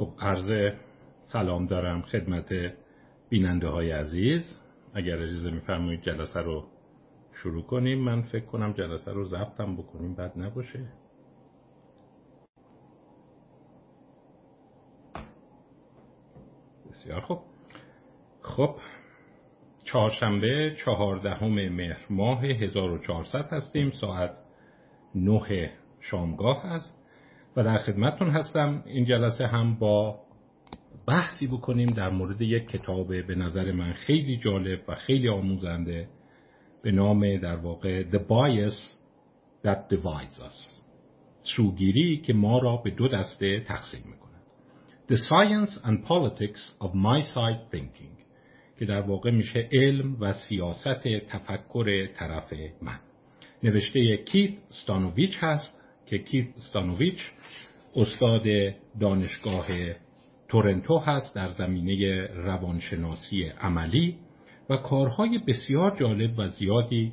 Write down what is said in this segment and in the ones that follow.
خب عرض سلام دارم خدمت بیننده های عزیز. اگر اجازه میفرمایید جلسه رو شروع کنیم. من فکر کنم جلسه رو ضبطم بکنیم بد نباشه. بسیار خوب. خب چهارشنبه چهاردهم مهر ماه 1400 هستیم. ساعت نه شامگاه است و در خدمتتون هستم. این جلسه هم با بحثی بکنیم در مورد یک کتاب به نظر من خیلی جالب و خیلی آموزنده به نام در واقع The Bias That Divides Us. سوگیری که ما را به دو دسته تقسیم می‌کنه The Science and Politics of My Side Thinking که در واقع میشه علم و سیاست تفکر طرف من. نوشته کیت ستانوویچ هست. که کیت ستانوویچ استاد دانشگاه تورنتو هست در زمینه روانشناسی عملی و کارهای بسیار جالب و زیادی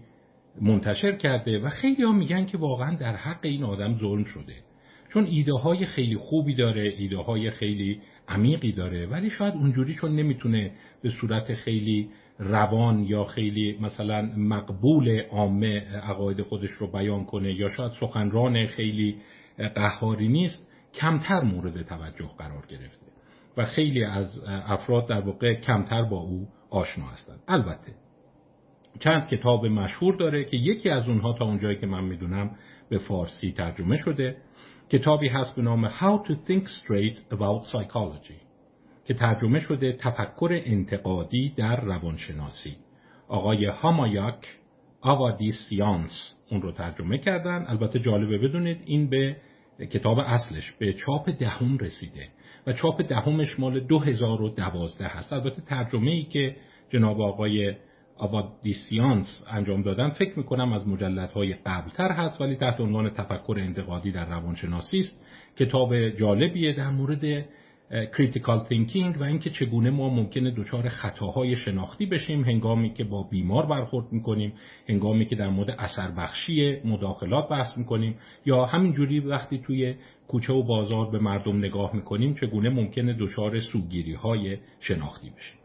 منتشر کرده و خیلی ها میگن که واقعا در حق این آدم ظلم شده. چون ایده های خیلی خوبی داره ایده های خیلی عمیقی داره ولی شاید اونجوری چون نمی‌تونه به صورت خیلی روان یا خیلی مثلا مقبول عامه عقاید خودش رو بیان کنه یا شاید سخنران خیلی قهاری نیست کمتر مورد توجه قرار گرفته و خیلی از افراد در واقع کمتر با او آشنا هستند. البته چند کتاب مشهور داره که یکی از اونها تا اونجایی که من می‌دونم به فارسی ترجمه شده. کتابی هست به نام How to Think Straight About Psychology. که ترجمه شده تفکر انتقادی در روانشناسی. آقای هامایاک آوادیسیانس اون رو ترجمه کردن. البته جالبه بدونید این به کتاب اصلش به چاپ دهم رسیده و چاپ دهمش مال 2012 هست. البته ترجمه ای که جناب آقای آوادیسیانس انجام دادن فکر می‌کنم از مجلدهای قبلتر هست ولی تحت عنوان تفکر انتقادی در روانشناسی است. کتاب جالبیه در مورد critical thinking و اینکه چگونه ما ممکنه دچار خطاهای شناختی بشیم هنگامی که با بیمار برخورد می‌کنیم هنگامی که در مورد اثر بخشی مداخلات بحث می‌کنیم یا همینجوری وقتی توی کوچه و بازار به مردم نگاه می‌کنیم چگونه ممکنه دچار سوگیری های شناختی بشیم.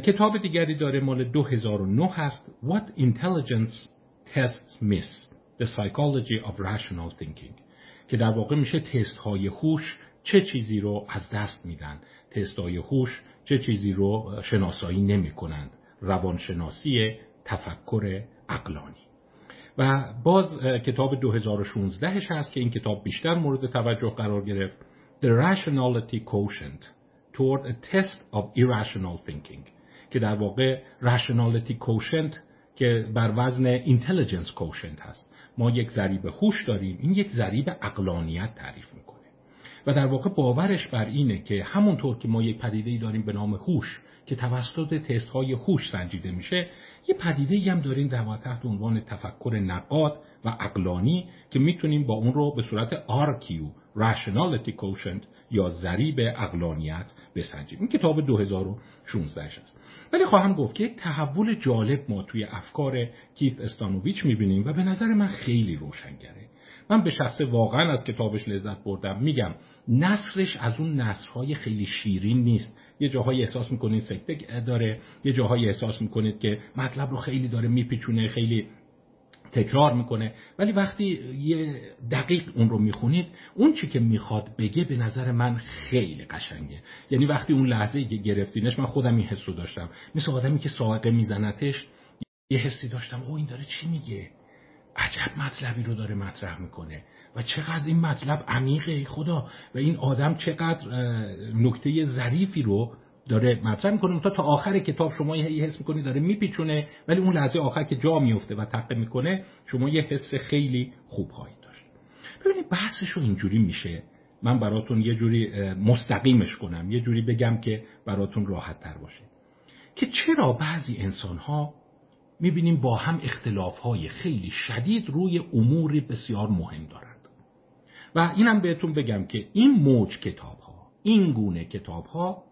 کتاب دیگری داره مال 2009 هست What Intelligence Tests Miss The Psychology of Rational Thinking که در واقع میشه تست های هوش چه چیزی رو از دست میدن؟ تستای هوش چه چیزی رو شناسایی نمی کنند روانشناسی تفکر اقلانی و باز کتاب 2016 هست که این کتاب بیشتر مورد توجه قرار گرفت. The Rationality Quotient Toward a Test of Irrational Thinking که در واقع Rationality Quotient که بر وزن Intelligence Quotient هست. ما یک ذریب هوش داریم این یک ذریب اقلانیت تعریف می‌کنه و در واقع باورش بر اینه که همونطور که ما یک پدیده داریم به نام هوش که توسط تست های هوش سنجیده میشه یه پدیده هم داریم در تحت عنوان تفکر نقاد و اقلانی که می‌تونیم با اون رو به صورت RQ Rationality Quotient یا ضریب اقلانیت بسنجیم. این کتاب 2016 است. ولی خواهم گفت که یک تحول جالب ما توی افکار کیف استانوویچ می‌بینیم و به نظر من خیلی روشنگره. من به شخص واقعا از کتابش لذت بردم. میگم نصرش از اون نصرهای خیلی شیرین نیست. یه جاهایی احساس می‌کنید سکته داره یه جاهایی احساس می‌کنید که مطلب رو خیلی داره میپیچونه خیلی تکرار می‌کنه. ولی وقتی یه دقیق اون رو می‌خونید اون چی که می‌خواد بگه به نظر من خیلی قشنگه. یعنی وقتی اون لحظه که گرفتینش من خودم این حس رو داشتم. مثل آدمی که ساقه میزنتش یه حسی داشتم. او این داره چی میگه؟ عجب مطلبی رو داره مطرح می‌کنه. و چقدر این مطلب عمیقه خدا. و این آدم چقدر نکته ظریفی رو داره مطرح می‌کنه. تا تا آخر کتاب شما یه حس می‌کنی داره میپیچونه ولی اون لحظه آخر که جا میفته و تقه می‌کنه شما یه حس خیلی خوب خواهید داشت. ببینید بحثش رو اینجوری میشه. من براتون یه جوری مستقیمش کنم. یه جوری بگم که براتون راحت تر باشه. که چرا بعضی انسان ها می‌بینیم با هم اختلاف های خیلی شدید روی اموری بسیار مهم دارند. و اینم بهتون بگم که این موج کتاب ها این گونه کتاب ها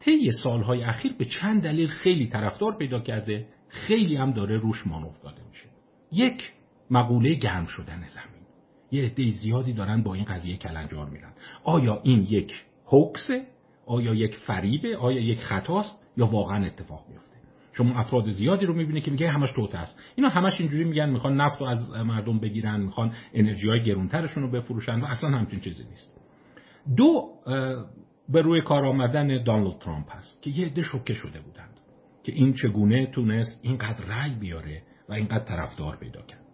طی سالهای اخیر به چند دلیل خیلی طرفدار پیدا کرده خیلی هم داره روش مان افتاده میشه. یک مقوله گرم شدن زمین. یه عده زیادی دارن با این قضیه کلنجار میرن. آیا این یک هوکسه آیا یک فریبه؟ آیا یک خطاست؟ یا واقعا اتفاق میفته شما افراد زیادی رو می‌بینه که میگه همش توته است. اینا همش اینجوری میگن می‌خوان نفت رو از مردم بگیرن می‌خوان انرژی های گرونترشون رو بفروشن و اصلا همچین چیزی نیست. دو به روی کار آمدن دانالد ترامپ هست که یه عده شوکه شده بودند که این چگونه تونست اینقدر رأی بیاره و اینقدر طرفدار پیدا کرد.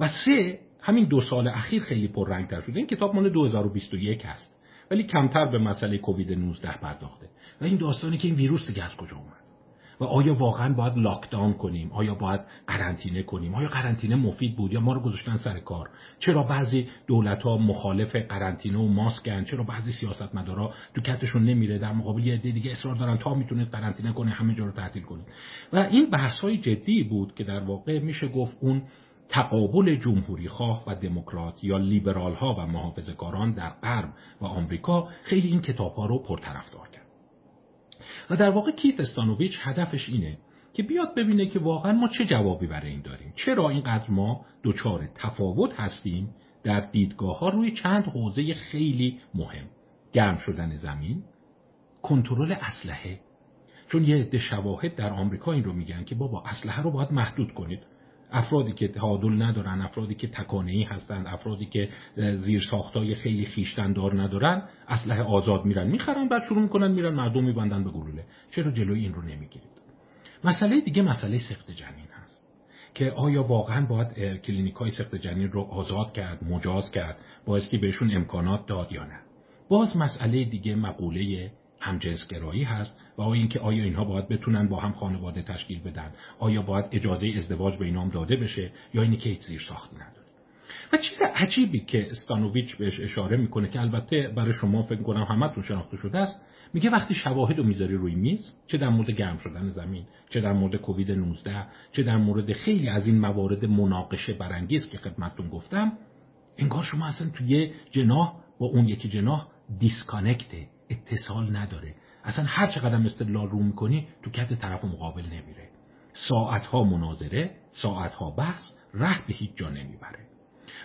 و سه همین دو سال اخیر خیلی پررنگتر شده. این کتاب مال 2021 هست ولی کمتر به مسئله کووید 19 پرداخته. و این داستانی که این ویروس دیگه از کجا اومد؟ و آیا واقعا باید لاکداون کنیم؟ آیا باید قرنطینه کنیم؟ آیا قرنطینه مفید بود؟ یا ما رو گذاشتن سر کار؟ چرا بعضی دولت ها مخالف قرنطینه و ماسکن چرا بعضی سیاستمدارا تو کتشون نمیره؟ در مقابل یه عده دیگه اصرار دارن تا می‌تونید قرنطینه کنه همه جا رو تعطیل کنید. و این بحث های جدی بود که در واقع میشه گفت اون تقابل جمهوری خواه و دموکرات یا لیبرال ها و محافظه‌کاران در غرب و آمریکا خیلی این کتاب ها رو پرطرفدار کرد. و در واقع کیت استانوویچ هدفش اینه که بیاد ببینه که واقعا ما چه جوابی برای این داریم. چرا اینقدر ما دچار تفاوت هستیم در دیدگاه ها روی چند حوزه خیلی مهم؟ گرم شدن زمین کنترل اسلحه. چون یه عده شواهد در آمریکا این رو میگن که بابا اسلحه رو باید محدود کنید. افرادی که تعادل ندارن افرادی که ای هستند افرادی که زیر ساختای خیلی خیشتندار ندارن اسلحه آزاد میرن. می‌خرن بعد شروع می‌کنن میرن مردم میبندن به گلوله. چرا جلوی این رو نمی‌گیرید؟ مسئله دیگه مسئله سخت جنین هست که آیا واقعا باید کلینیک های سخت جنین رو آزاد کرد مجاز کرد که بهشون امکانات داد یا نه؟ باز مسئله دیگه مقوله همجنسگرایی هست و آیا اینکه آیا اینها باید بتونن با هم خانواده تشکیل بدن؟ آیا باید اجازه ازدواج به اینام داده بشه یا اینی که زیر ساختی نداره؟ و چیز عجیبی که استانوویچ بهش اشاره می‌کنه که البته برای شما فکر کنم همتون شناخته شده است میگه وقتی شواهد رو می‌ذاری روی میز چه در مورد گرم شدن زمین چه در مورد کووید 19 چه در مورد خیلی از این موارد مناقشه برانگیز که خدمتتون گفتم انگار شما اصلا توی جناح با اون یکی جناح دیسکانکته اتصال نداره. اصلا هر چقدر استدلال رو می‌کنی تو کت طرف مقابل نمیره. ساعتها مناظره ساعتها بحث ره به هیچ جا نمی‌بره.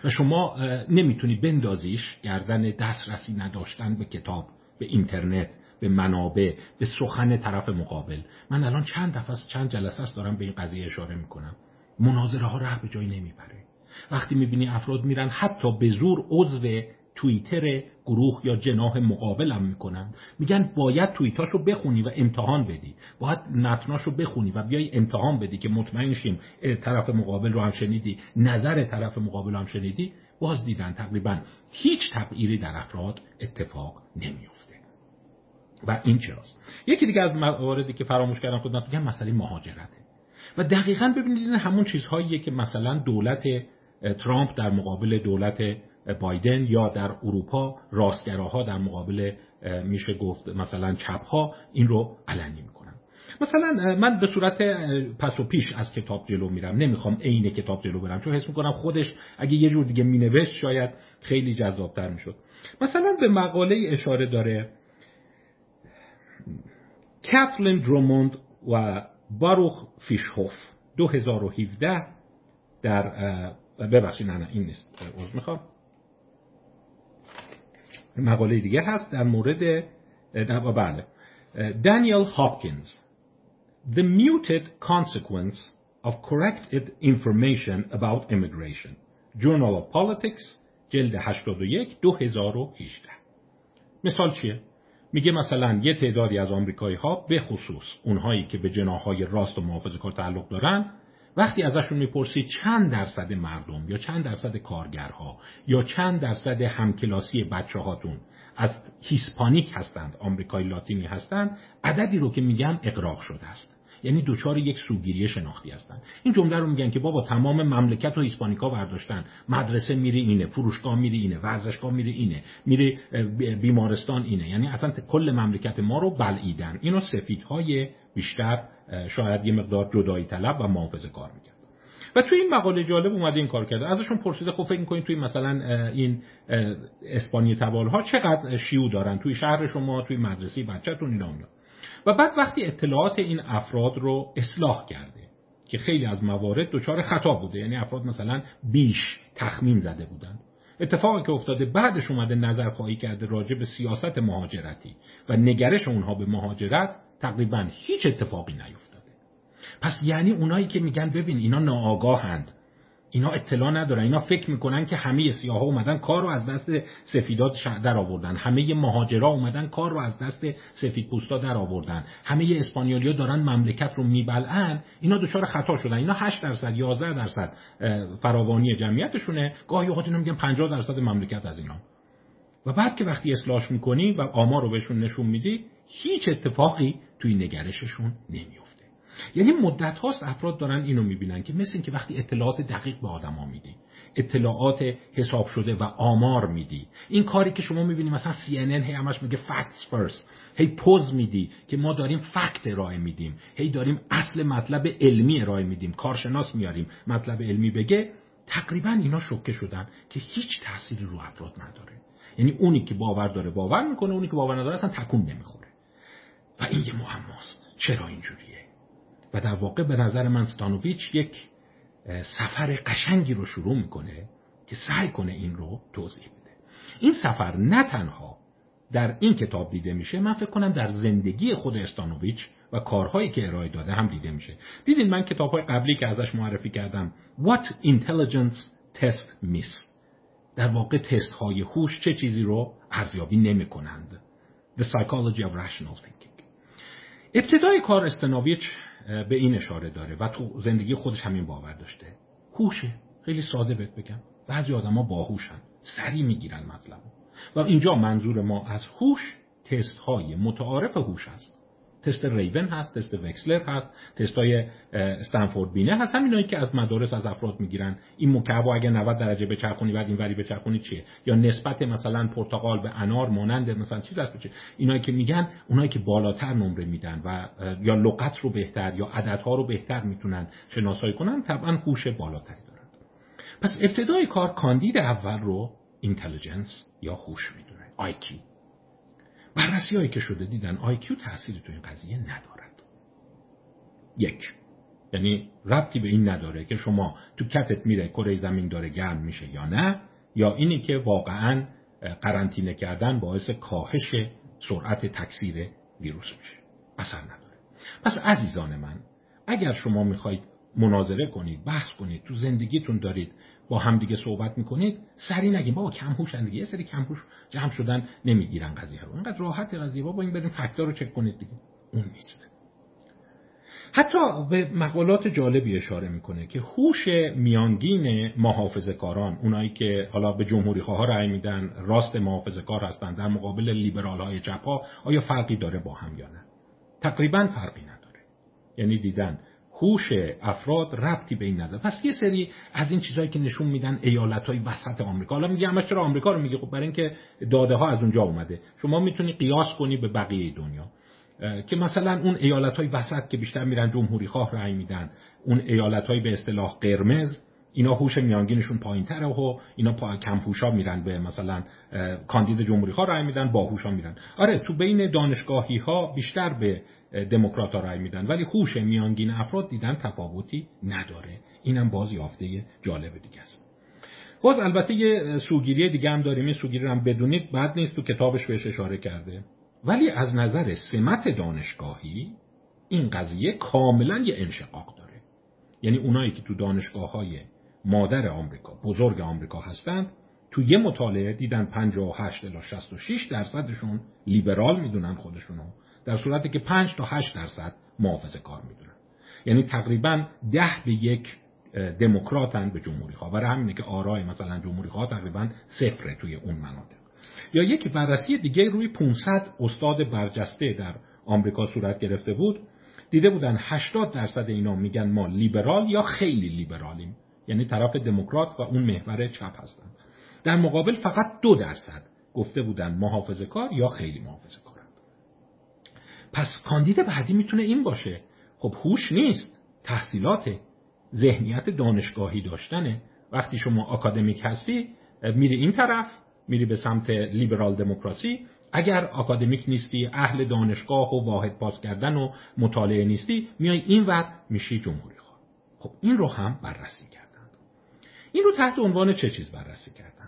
و شما نمی‌تونی بندازیش گردن دسترسی نداشتن به کتاب به اینترنت به منابع به سخن طرف مقابل. من الان چند دفعه چند جلسه است دارم به این قضیه اشاره می‌کنم. مناظره ها ره به جایی نمی‌بره. وقتی می‌بینی افراد میرن حتی به زور عضو توییتر گروه یا جناح مقابلم می‌کنن. میگن باید توییتاشو بخونی و امتحان بدی. باید متناشو بخونی و بیای امتحان بدی که مطمئن شیم طرف مقابل رو هم شنیدی نظر طرف مقابل هم شنیدی. باز دیدن تقریبا هیچ تغییری در افراد اتفاق نمیفته و این چراست. یکی دیگه از مواردی که فراموش کردم خدمت بگم مسئله مهاجرته. و دقیقا ببینید این همون چیزهاییه که مثلا دولت ترامپ در مقابل دولت بایدن یا در اروپا راستگراها در مقابل میشه گفت مثلا چپها این رو علنی می‌کنن. مثلا من به صورت پس و پیش از کتاب جلو میرم. نمی‌خوام عین کتاب جلو برم. چون حس می‌کنم خودش اگه یه جور دیگه مینوشت شاید خیلی جذابتر می‌شد. مثلا به مقاله اشاره داره کاتلین دروموند و باروخ فیشهوف 2017 در ببخشید نه نه این نیست می‌خوام. مقاله دیگه هست در مورد بله دانیل هاپکینز The muted consequence of corrected information about immigration Journal of Politics جلد 81 2018 مثال چیه؟ میگه مثلا یه تعدادی از آمریکایی ها به خصوص اونهایی که به جناهای راست و محافظه کار تعلق دارن وقتی ازشون می‌پرسی چند درصد مردم یا چند درصد کارگرها یا چند درصد همکلاسی بچه هاتون از هیسپانیک هستند آمریکای لاتینی هستند عددی رو که میگن اقراق شده است. یعنی دوچار یک سوگیری شناختی هستند. این جمله رو میگن که بابا تمام مملکت رو هیسپانیکا برداشتن. مدرسه میری اینه فروشگاه میری اینه ورزشگاه میری اینه میری بیمارستان اینه. یعنی اصلا کل مملکت ما رو بلعیدن. اینو سفیدهای بیشتر شاید یه مقدار جدایی طلب و محافظه کار می‌کرد. و توی این مقاله جالب اومده این کار کرده. ازشون پرسیده خب فکر می‌کنین توی مثلا این اسپانی تبال ها چقدر شیو دارن؟ توی شهر شما توی مدرسه بچهتون اینا اونا و بعد وقتی اطلاعات این افراد رو اصلاح کرده که خیلی از موارد دچار خطا بوده یعنی افراد مثلا بیش تخمین زده بودن. اتفاقی که افتاده بعدش اومده نظر خواهی کرده راجع به سیاست مهاجرتی و نگرش اونها به مهاجرت تقریبا هیچ اتفاقی نیفتاده. پس یعنی اونایی که میگن ببین اینا ناآگاهند. اینا اطلاع ندارن. اینا فکر می‌کنن که همه سیاها اومدن کار رو از دست سفیدات در آوردن. همه مهاجرا اومدن کار رو از دست سفید پوستا در آوردن. همه اسپانیولیا دارن مملکت رو میبلعن. اینا دچار خطا شدن. اینا 8 درصد 11 درصد فراوانی جمعیتشونه. گاهی اوقات اینا میگن 50 درصد مملکت از اینا. و بعد که وقتی اصلاحش می‌کنی و آمار رو بهشون نشون میدی هیچ اتفاقی توی نگرششون نمیفته یعنی مدت هاست افراد دارن اینو می‌بینن که مثل اینکه وقتی اطلاعات دقیق به آدما میدی اطلاعات حساب شده و آمار میدی. این کاری که شما می‌بینی مثلا CNN هی همش میگه facts first. هی پوز میدی که ما داریم فکت ارائه میدیم. هی داریم اصل مطلب علمی ارائه میدیم. کارشناس میاریم مطلب علمی بگه. تقریبا اینا شوکه شدن که هیچ تأثیری رو افراد نداره. یعنی اونی که باور داره باور می‌کنه اونی که باور نداره اصلا تکون نمی‌خوره. و این یه معماست. چرا اینجوریه؟ و در واقع به نظر من ستانوویچ یک سفر قشنگی رو شروع می‌کنه که سعی کنه این رو توضیح بده. این سفر نه تنها در این کتاب دیده میشه من فکر کنم در زندگی خود استانوویچ و کارهایی که ارائه داده هم دیده میشه. دیدین من کتابهای قبلی که ازش معرفی کردم What Intelligence Test Miss. در واقع تست های هوش چه چیزی رو ارزیابی نمی کنند The Psychology of Rational Thinking. ابتدای کار استانوویچ به این اشاره داره. و تو زندگی خودش همین باور داشته. هوشه. خیلی ساده بهت بگم. بعضی آدما باهوشن. سری می‌گیرن مطلب و اینجا منظور ما از هوش تست های متعارف هوش است. تست ریون هست تست وکسلر هست تست های استنفورد بینه هست. همینایی که از مدارس از افراد می‌گیرن. این مکعب اگه 90 درجه بچرخونی بعد این وری بچرخونی چیه؟ یا نسبت مثلا پرتقال به انار مانند مثلا چیز هست چیه؟ اینایی که میگن اونایی که بالاتر نمره میدن و یا لغت رو بهتر یا عددها رو بهتر می‌تونن شناسایی کنن طبعا هوش بالاتری دارن. پس ابتدای کار کاندید اول رو اینتلیجنس یا هوش می‌دونه. IQ بررسی هایی که شده دیدن آیکیو تأثیری تو این قضیه ندارد. یک یعنی ربطی به این نداره که شما تو کتت میره کره زمین داره گرم میشه یا نه یا اینی که واقعا قرنطینه کردن باعث کاهش سرعت تکثیر ویروس میشه. اثر نداره. پس عزیزان من اگر شما می‌خواید مناظره کنید بحث کنید تو زندگیتون دارید با همدیگه صحبت می‌کنید سری نگیم. بابا کم هوشن دیگه یه سری کم هوش جمع شدن نمی‌گیرن قضیه رو. اینقدر راحت قضیه. بابا این بریم فکتور رو چک کنید دیگه. اون نیست. حتی به مقالات جالبی اشاره می‌کنه که هوش میانگین محافظه کاران اونایی که حالا به جمهوری خواه رأی میدن راست محافظه کار هستن در مقابل لیبرال های جپا آیا فرقی داره با هم یا نه؟ تقریبا فرقی نداره. یعنی دیدن. هوش افراد ربطی به این نداره. پس یه سری از این چیزهایی که نشون میدن ایالت های وسط آمریکا. حالا میگه همش چرا آمریکا رو میگه؟ خب برای اینکه داده ها از اونجا اومده. شما می‌تونی قیاس کنی به بقیه دنیا. که مثلا اون ایالت های وسط که بیشتر میرن جمهوری خواه رأی میدن اون ایالت های به اصطلاح قرمز اینا هوش میانگینشون پایین تره و اینا پا کم هوشا میرن به مثلا کاندید جمهوری خواه رأی میدن باهوشا میرن. آره تو بین دانشگاهی ها بیشتر به دموکرات رأی میدن. ولی خوش میانگین افراد دیدن تفاوتی نداره. اینم باز یافته جالب دیگه است. باز البته یه سوگیری دیگه هم داریم. این سوگیری هم بدونید. بعد نیست تو کتابش بهش اشاره کرده. ولی از نظر سمت دانشگاهی این قضیه کاملا یه انشقاق داره. یعنی اونایی که تو دانشگاه های مادر آمریکا بزرگ آمریکا هستند تو یه مطالعه دیدن 58 الی 66 درصدشون لیبرال می‌دونن خودشونو. در صورتی که 5 تا 8 درصد محافظه کار می‌دونن. یعنی تقریبا ده به یک دموکراتن به جمهوری خواه برای همینه که آرای مثلا جمهوری خواه تقریبا صفره توی اون مناطق. یا یک بررسی دیگه روی 500 استاد برجسته در آمریکا صورت گرفته بود. دیده بودن 80 درصد اینا میگن ما لیبرال یا خیلی لیبرالیم. یعنی طرف دموکرات و اون محور چپ هستن. در مقابل فقط دو درصد گفته بودن محافظه کار یا خیلی محافظه کار. پس کاندید بعدی می‌تونه این باشه. خب هوش نیست تحصیلات ذهنیت دانشگاهی داشتنه. وقتی شما آکادمیک هستی میری این طرف میری به سمت لیبرال دموکراسی. اگر آکادمیک نیستی اهل دانشگاه و واحد پاس کردن و مطالعه نیستی میای این ور میشی جمهوری خواه خب این رو هم بررسی کردند این رو تحت عنوان چه چیز بررسی کردند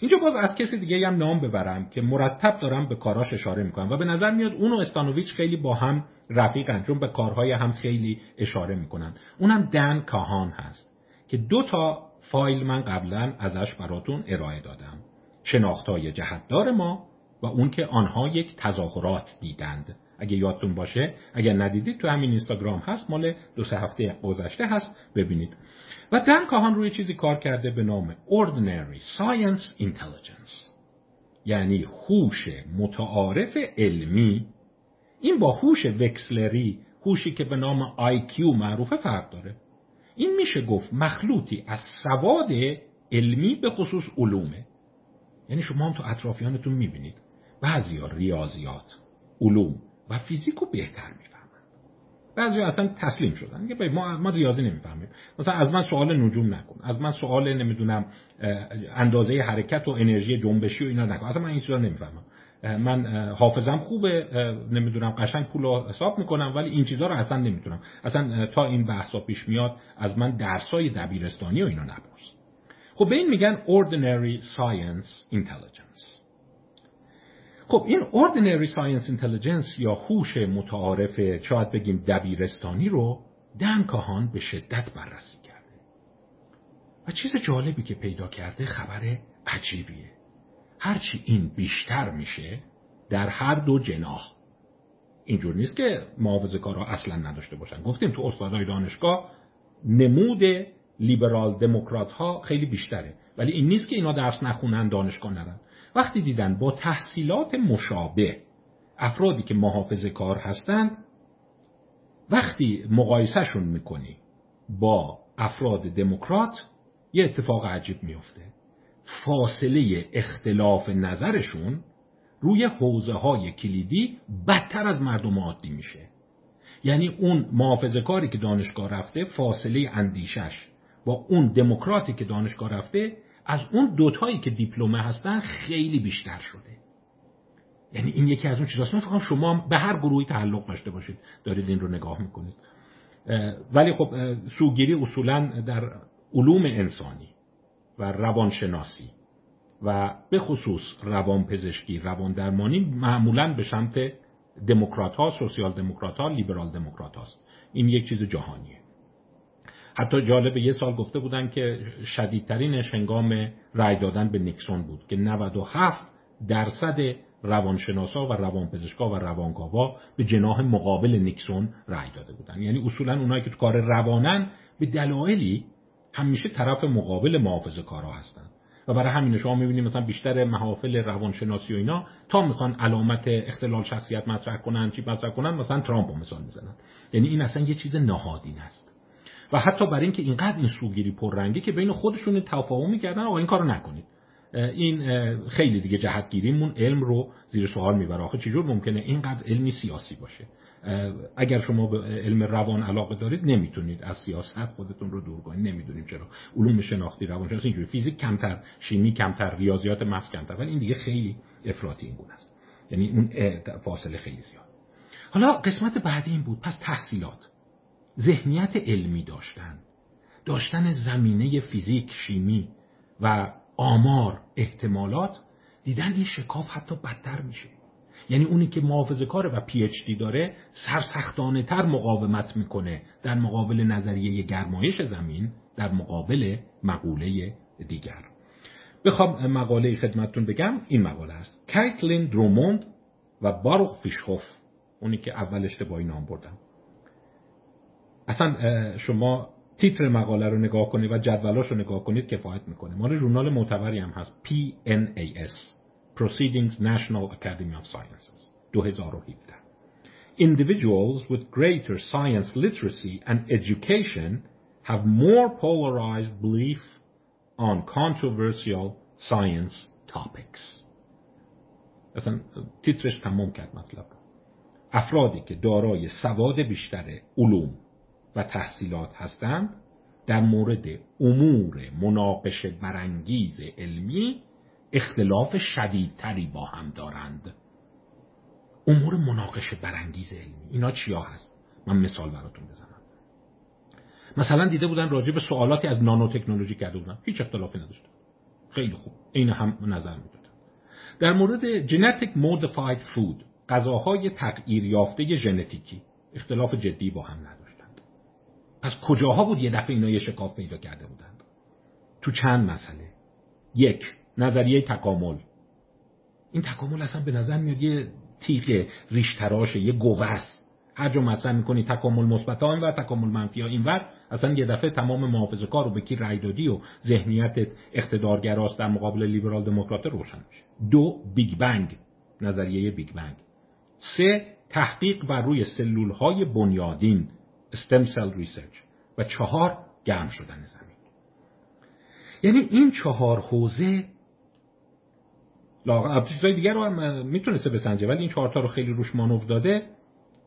اینجا باز از کسی دیگه هم نام ببرم که مرتب دارم به کاراش اشاره می‌کنم و به نظر میاد اون و استانویچ خیلی با هم رفیقن چون به کارهای هم خیلی اشاره می‌کنن. اونم دن کاهان هست که دو تا فایل من قبلا ازش براتون ارائه دادم. شناختای جهتدار ما و اون که آنها یک تظاهرات دیدند. اگه یادتون باشه اگر ندیدید تو همین اینستاگرام هست مال دو سه هفته گذشته هست. ببینید. و دن کاهان روی چیزی کار کرده به نام Ordinary Science Intelligence. یعنی هوش متعارف علمی. این با هوش وکسلری هوشی که به نام IQ معروفه فرق داره. این میشه گفت مخلوطی از سواد علمی به خصوص علومه. یعنی شما هم تو اطرافیانتون می‌بینید بعضی ریاضیات علوم و فیزیک رو بهتر می‌فهمن. بعضی اصلا تسلیم شدن. میگه ما ما ریاضی نمی‌فهمیم. مثلا از من سوال نجوم نکن. از من سوال نمی‌دونم اندازه حرکت و انرژی جنبشی و اینا نکن. اصلا من این چیزا نمی‌فهمم. من حافظم خوبه نمی‌دونم قشنگ پول رو حساب می‌کنم ولی این چیزها رو اصلا نمی‌تونم. اصلا تا این بحثا پیش میاد از من درسای دبیرستانی و اینا نپرس. خب به این میگن ordinary science intelligence. خب این ordinary science intelligence یا هوش متعارف شاید بگیم دبیرستانی رو دن کاهان به شدت بررسی کرده. و چیز جالبی که پیدا کرده خبر عجیبیه. هرچی این بیشتر میشه در هر دو جناح. اینجور نیست که محافظه کارها اصلا نداشته باشن. گفتیم تو استادای دانشگاه نمود لیبرال دموکرات ها خیلی بیشتره. ولی این نیست که اینا درس نخونن دانشگاه نرن. وقتی دیدن با تحصیلات مشابه افرادی که محافظه کار هستن وقتی مقایسهشون می‌کنی با افراد دموکرات یه اتفاق عجیب میفته فاصله اختلاف نظرشون روی حوزه های کلیدی بدتر از مردم عادی میشه. یعنی اون محافظه کاری که دانشگاه رفته فاصله اندیشش با اون دموکراتی که دانشگاه رفته از اون دوتایی که دیپلمه هستن خیلی بیشتر شده. یعنی این یکی از اون چیزاست. من فکرم شما به هر گروهی تعلق داشته باشید دارید این رو نگاه می‌کنید. ولی خب سوگیری اصولا در علوم انسانی و روانشناسی و به خصوص روانپزشکی روان درمانی معمولا به سمت دموکرات ها سوسیال دموکرات ها لیبرال دموکرات هاست این یک چیز جهانیه. حتی جالب یه سال گفته بودن که شدیدترینش هنگام رأی دادن به نیکسون بود که 97 درصد روانشناسا و روانپزشکا و روانکاوا به جناح مقابل نیکسون رأی داده بودن. یعنی اصولا اونایی که تو کار روانن به دلایلی همیشه طرف مقابل محافظه کارا هستن. و برای همین شما می‌بینید مثلا بیشتر محافل روانشناسی و اینا تا می‌خوان علامت اختلال شخصیت مطرح کنن چی مطرح کنن مثلا ترامپ رو مثال می‌زنن. یعنی این اصلا یه چیز نهادین است. و حتی برای اینکه اینقدر این سوگیری پررنگی که بین خودشون تفاهم می‌کردن آقا این کارو نکنید. این خیلی دیگه جهتگیریمون علم رو زیر سوال می‌بره. آخه چجور ممکنه اینقدر علمی سیاسی باشه؟ اگر شما به علم روان علاقه دارید نمی‌تونید از سیاست خودتون رو دور کنید. نمی‌دونیم چرا. علوم شناختی روانشناسی اینجوری فیزیک کمتر شیمی کمتر ریاضیات محض کمتر. ولی این دیگه خیلی افراطی این گونه است. یعنی اون فاصله خیلی زیاد. حالا قسمت بعدی این بود. پس تحصیلات. ذهنیت علمی داشتن. داشتن زمینه فیزیک شیمی و آمار احتمالات دیدن این شکاف حتی بدتر میشه. یعنی اونی که محافظه کاره و پی اچ دی داره سرسختانه تر مقاومت می‌کنه در مقابل نظریه گرمایش زمین در مقابل مقوله دیگر. بخوام مقاله خدمتتون بگم این مقاله است. کایتلین دروموند و باروخ فیشخوف اونی که اول اشتباهی نام بردم. اصلا شما تیتر مقاله رو نگاه کنید و جدولاش رو نگاه کنید کفایت می‌کنه مال ژورنال معتبری هم هست PNAS Proceedings National Academy of Sciences 2017 Individuals with greater science literacy and education have more polarized belief on controversial science topics اصلا تیترش تمام کرد مطلب افرادی که دارای سواد بیشتر علوم و تحصیلات هستند در مورد امور مناقش برانگیز علمی اختلاف شدیدتری با هم دارند. امور مناقشه برانگیز علمی اینا چیا هست؟ من مثال براتون بزنم. مثلا دیده بودن راجع به سوالاتی از نانو تکنولوژی کرده بودن. هیچ اختلافی نداشت خیلی خوب. این هم نظر می‌دادن در مورد genetic modified food غذاهای تغییر یافته ژنتیکی اختلاف جدی با هم نداشتند پس کجاها بود یه دفعه اینا یه شکاف پیدا کرده بودند تو چند مسئله؟ یک نظریه تکامل. این تکامل اصلا به نظر میاد یه تیغ ریشتراشه یه گوه هر جا مطرح می‌کنی تکامل مثبت و تکامل منفی ها اینور اصلا یه دفعه تمام محافظه کار رو به کی رأی دادی و ذهنیت اقتدارگراست در مقابل لیبرال دموکرات روشن میشه. دو بیگ بنگ. نظریه بیگ بنگ. سه تحقیق بر روی سلول های بنیادین. stem cell research و چهار گرم شدن زمین. یعنی این چهار حوزه لاغر چیزهای دیگر رو هم می‌تونسته بسنجه ولی این چهارتا رو خیلی روش مانور داده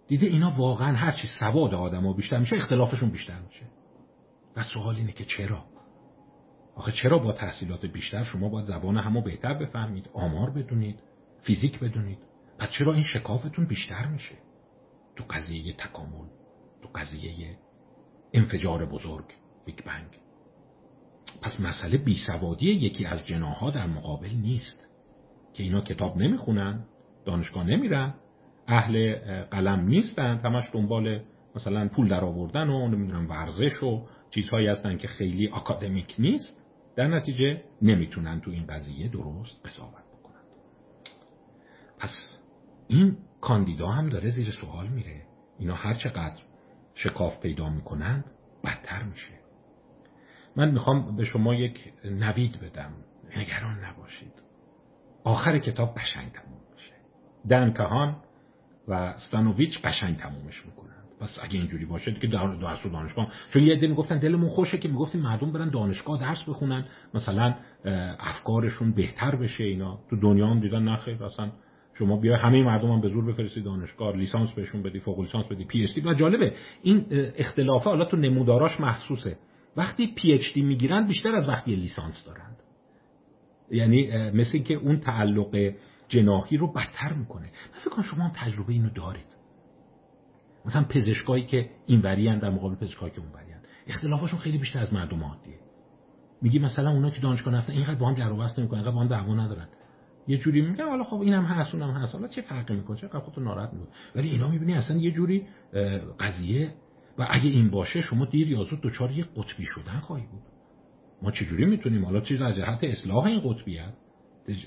دیده اینا واقعا هرچی سواد آدم بیشتر میشه اختلافشون بیشتر میشه. و سوال اینه که چرا؟ آخه چرا با تحصیلات بیشتر شما باید زبان همو بهتر بفهمید آمار بدونید فیزیک بدونید؟ پس چرا این شکافتون بیشتر میشه؟ تو قضیه تکامل. تو قضیه انفجار بزرگ بیگ بنگ. پس مسئله بیسوادی یکی از جناها در مقابل نیست که اینا کتاب نمی‌خونن دانشگاه نمیرن اهل قلم نیستن همش دنبال مثلا پول در آوردن و نمی‌دونم ورزش و چیزهایی هستن که خیلی اکادمیک نیست در نتیجه نمی‌تونن تو این قضیه درست قضاوت بکنن. پس این کاندیدا هم داره زیر سوال میره. اینا هر چقدر شکاف پیدا می‌کنن بدتر میشه. من می‌خوام به شما یک نوید بدم. نگران نباشید. آخر کتاب قشنگ تموم میشه. دن کهان و استانوویچ قشنگ تمومش می‌کنن پس اگه اینجوری باشه که در درس و دانشگاه چون یه عده می‌گفتن دلمون خوشه که می‌گفتیم مردم برن دانشگاه درس بخونن مثلا افکارشون بهتر بشه اینا. تو دنیا هم دیدن نخیر اصلا شما بیا همه مردم هم به زور بفرستید دانشگاه لیسانس بهشون بدی فوق لیسانس بدی PhD. و جالبه این اختلافه حالا تو نموداراش محسوسه وقتی PhD می‌گیرن بیشتر از وقتی لیسانس دارند یعنی مثل که اون تعلق جناحی رو بدتر می‌کنه. من فکر کنم شما هم تجربه اینو دارید. مثلا پزشکایی که این وریان در مقابل پزشکایی که اون وریان اختلافشون خیلی بیشتر از مردم عادیه. میگی مثلا اونا که دانشگاه هستن اینقدر با هم جر و بحث نمی‌کنن اینقدر با هم دعوا ندارن. یه جوری میگن حالا خب اینم هست اونم هست. حالا چه فرقی می‌کنه؟ چه خودتو ناراحت می‌کنه ولی اینا می‌بینی اصلا یه جوری قضیه. و اگه این باشه شما دیر یا زود دچار یه قطبی شدن خواهی بود. ما چجوری می‌تونیم؟ حالا چیز از جهت اصلاح این قطبیت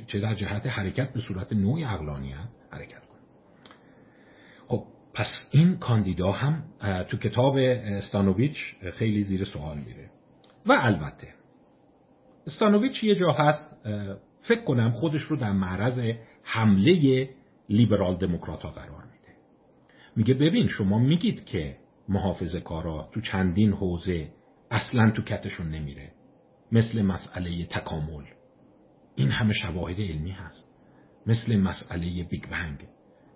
چه در جهت حرکت به صورت نوعی اقلانیت حرکت کنیم. خب پس این کاندیدا هم تو کتاب استانوویچ خیلی زیر سوال میره. و البته استانوویچ یه جا هست فکر کنم خودش رو در معرض حمله لیبرال دموکرات ها قرار میده. میگه ببین شما میگید که محافظ کارا تو چندین حوزه اصلا تو کتشون نمیره. مثل مسئله تکامل. این همه شواهد علمی هست. مثل مسئله بیگ بنگ.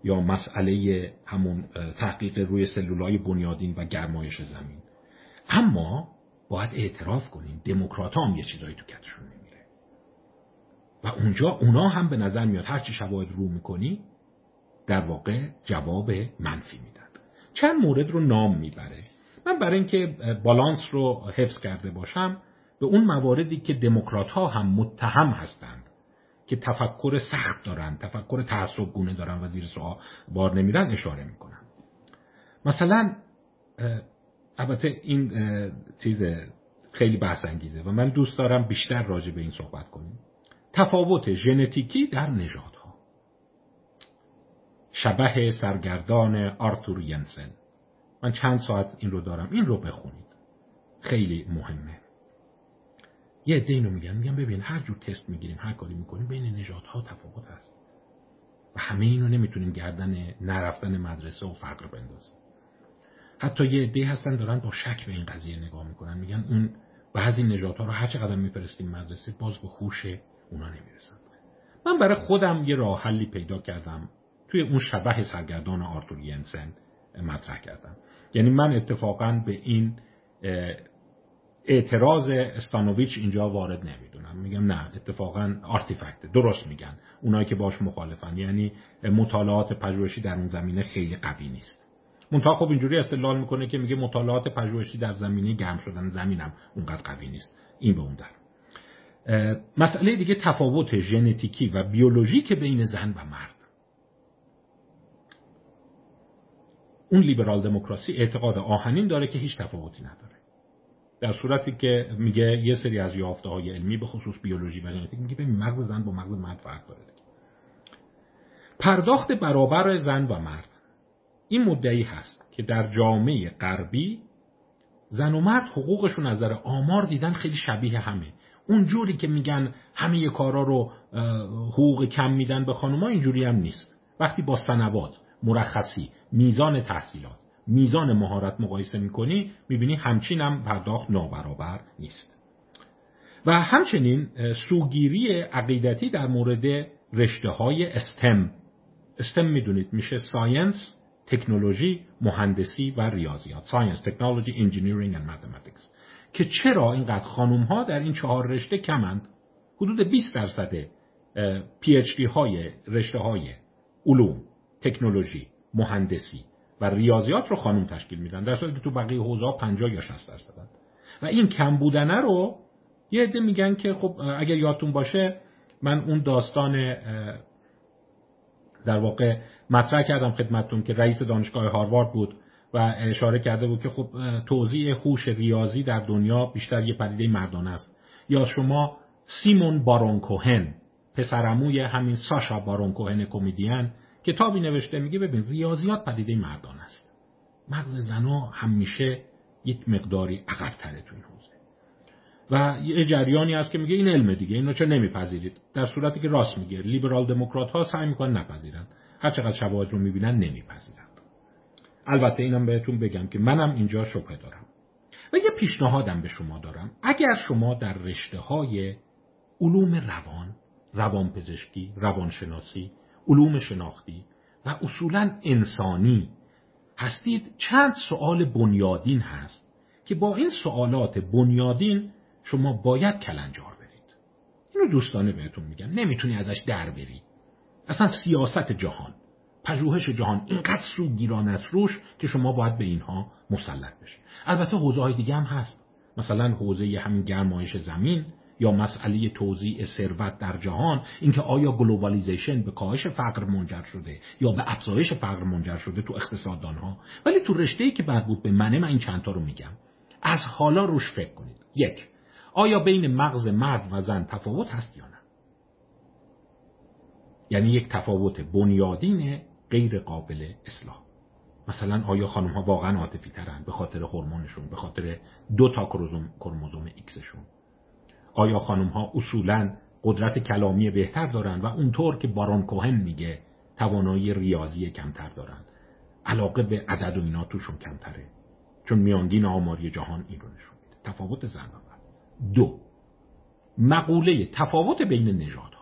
یا مسئله همون تحقیق روی سلولای بنیادین و گرمایش زمین. اما باید اعتراف کنیم دموکرات هم یه چیزایی تو کتشون نمیره. و اونجا اونا هم به نظر میاد هرچی شواهد رو می‌کنی در واقع جواب منفی میدن. چند مورد رو نام می‌بره. من برای اینکه بالانس رو حفظ کرده باشم به اون مواردی که دموکرات ها هم متهم هستند که تفکر سخت دارن تفکر تعصب گونه دارن و زیر سوال بار نمیرن اشاره می‌کنم. مثلا البته این چیز خیلی بحث انگیزه و من دوست دارم بیشتر راجع به این صحبت کنیم. تفاوت ژنتیکی در نژادها. شبه سرگردان آرتور ینسن. من چند ساعت این رو دارم. این رو بخونید. خیلی مهمه. یه عده اینو میگن. میگن ببین هر جور تست می‌گیریم هر کاری می‌کنیم بین نژادها تفاوت هست. و همه اینو نمی‌تونیم گردن نرفتن مدرسه و فقر بندازیم. حتی یه عده هستن دارن با شک به این قضیه نگاه می‌کنن. میگن اون بعضی نژادها رو هر چقدر میفرستیم مدرسه باز به خوش اونا نمی‌رسن. من برای خودم یه راه حلی پیدا کردم. توی اون شبه سرگردان آرتور ینسن مطرح کردم. یعنی من اتفاقا به این اعتراض استانوویچ اینجا وارد نمی‌دونم. میگم نه اتفاقا آرتیفکت درست میگن. اونایی که باش مخالفن. یعنی مطالعات پژوهشی در اون زمینه خیلی قوی نیست. منتها خب اینجوری استدلال می‌کنه که میگه مطالعات پژوهشی در زمینه گرم شدن زمینم اونقدر قوی نیست. این به اون در. مسئله دیگه تفاوت ژنتیکی و بیولوژیک بین زن و مرد. اون لیبرال دموکراسی اعتقاد آهنین داره که هیچ تفاوتی نداره. در صورتی که میگه یه سری از یافته های علمی به خصوص بیولوژی و ژنتیک میگه ببین مغز زن با مغز مرد فرق داره پرداخت برابر زن و مرد. این مدعی هست که در جامعه غربی زن و مرد حقوقشون از نظر آمار دیدن خیلی شبیه همه. اون جوری که میگن همه کارا رو حقوق کم میدن به خانوما اینجوری هم نیست. وقتی با سنوات مرخصی میزان تحصیلات میزان مهارت مقایسه می‌کنی می‌بینی همچین هم پرداخت نابرابر نیست. و همچنین سوگیری عقیدتی در مورد رشته های STEM STEM می‌دونید میشه science تکنولوژی مهندسی و ریاضیات science technology engineering و mathematics که چرا اینقدر خانوم ها در این چهار رشته کمند؟ حدود 20 درصد PhD های رشته های علوم تکنولوژی مهندسی و ریاضیات رو خانم تشکیل میدن در صورتی که تو بقیه حوزه 50 یا 60 درصد. و این کم بودنه رو یه عده میگن که خب اگر یادتون باشه من اون داستان در واقع مطرح کردم خدمتتون که رئیس دانشگاه هاروارد بود. و اشاره کرده بود که خب توضیح هوش ریاضی در دنیا بیشتر یه پدیده مردانه است. یا شما سیمون بارون کوهن پسرموی همین ساشا بارون کوهن کمدین کتابی نوشته میگه ببین ریاضیات پدیده مردانه است. مغز زنا همیشه یک مقداری عقبتره تو این حوزه. و یه جریانی هست که میگه این علم دیگه اینو چه نمیپذیرید؟ در صورتی که راست میگه لیبرال دموکرات ها سعی می‌کنن نپذیرن. هر چقدر شواهد رو می‌بینن نمیپذیرن. البته اینم بهتون بگم که منم اینجا شبهه دارم و یه پیشنهادم به شما دارم. اگر شما در رشته های علوم روان روانپزشکی روانشناسی علوم شناختی و اصولا انسانی هستید چند سوال بنیادین هست که با این سوالات بنیادین شما باید کلنجار برید. اینو دوستانه بهتون میگم. نمی‌تونی ازش در بری. اصلا سیاست جهان. پژوهش جهان اینقدر سوگیران است روش که شما باید به اینها مسلط بشید البته حوزه های دیگه هم هست. مثلا حوزه همین گرمایش زمین یا مسئله توزیع ثروت در جهان اینکه آیا globalization به کاهش فقر منجر شده یا به افزایش فقر منجر شده تو اقتصاددان ها ولی تو رشته ای که مربوط به منه من این چندتا رو میگم. از حالا روش فکر کنید. یک آیا بین مغز مرد و زن تفاوت هست یا نه؟ یعنی یک تفاوت بنیادین غیر قابل اصلاح. مثلا آیا خانم ها واقعا عاطفی ترن به خاطر هورمونشون به خاطر دو تا کروموزوم ایکسشون؟ آیا خانم ها اصولا قدرت کلامی بهتر دارن و اونطور که بارون کوهن میگه توانایی ریاضی کمتر دارن علاقه به عدد و اینا توشون کمتره. چون میانگین آماری جهان این رو نشون میده. تفاوت زن و دو مقوله تفاوت بین نژادها.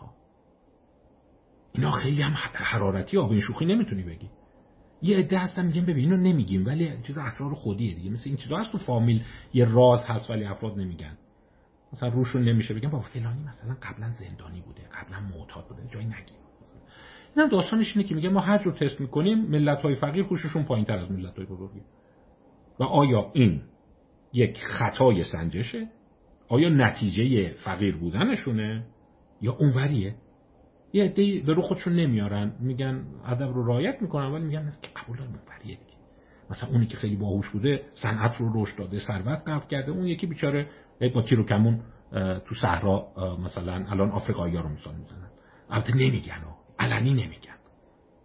اینا خیلی هم حرارتی آب شوخی نمی‌تونی بگی. یه عده هستن میگن ببین نمیگیم ولی چیز اسرار خودیه دیگه. مثل این چیزا هست تو فامیل یه راز هست ولی افراد نمیگن. مثلا روشون نمیشه بگم با فلانی مثلا قبلا زندانی بوده قبلا معتاد بوده جایی نگیم. این داستانش اینه که میگه ما حج رو تست می‌کنیم ملت های فقیر خوششون پایین تر از ملت های بزرگی. و آیا این یک خطای سنجشه؟ آیا نتیجه فقیر بودنشونه؟ یا اونوریه؟ یه عده به رو خودشون نمیارن. میگن ادب رو رعایت می‌کنن ولی میگن که قبول اونوریه دیگه مثلا اونی که خیلی باهوش بوده صنعت رو رشد داده ثروت قبل کرده اون یکی بیچاره با تیر و کمون تو صحرا مثلا الان آفریقایی ها رو مثال می‌زنن. البته نمیگن علنی نمیگن.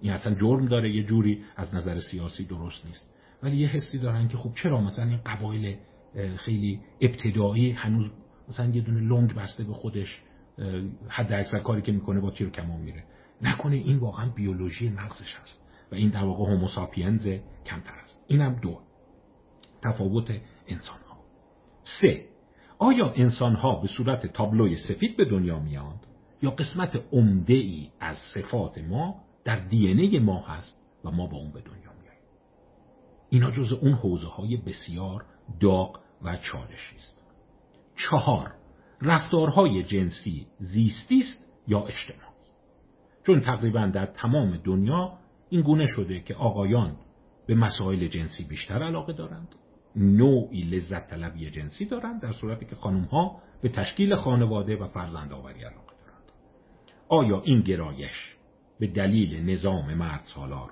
این اصلا جرم داره یه جوری از نظر سیاسی درست نیست. ولی یه حسی دارن که خب چرا مثلا این قبایل خیلی ابتدایی هنوز مثلا یه دونه لنگ بسته به خودش حد اکثر کاری که می‌کنه با تیر کمان میره. نکنه این واقعا بیولوژی مغزش هست و این در واقع هوموساپینز کمتر است. اینم دو. تفاوت انسان ها سه. آیا انسان ها به صورت تابلوی سفید به دنیا میاند یا قسمت عمده ای از صفات ما در دی ما هست و ما با اون به دنیا میاییم؟ اینا جز اون حوزه های بسیار داغ و چالشی است. چهار. رفتارهای جنسی زیستی است یا اجتماعی؟ چون تقریبا در تمام دنیا این گونه شده که آقایان به مسائل جنسی بیشتر علاقه دارند نوعی لذت طلبی جنسی دارند در صورتی که خانم ها به تشکیل خانواده و فرزند آوری علاقه دارند. آیا این گرایش به دلیل نظام مرد سالار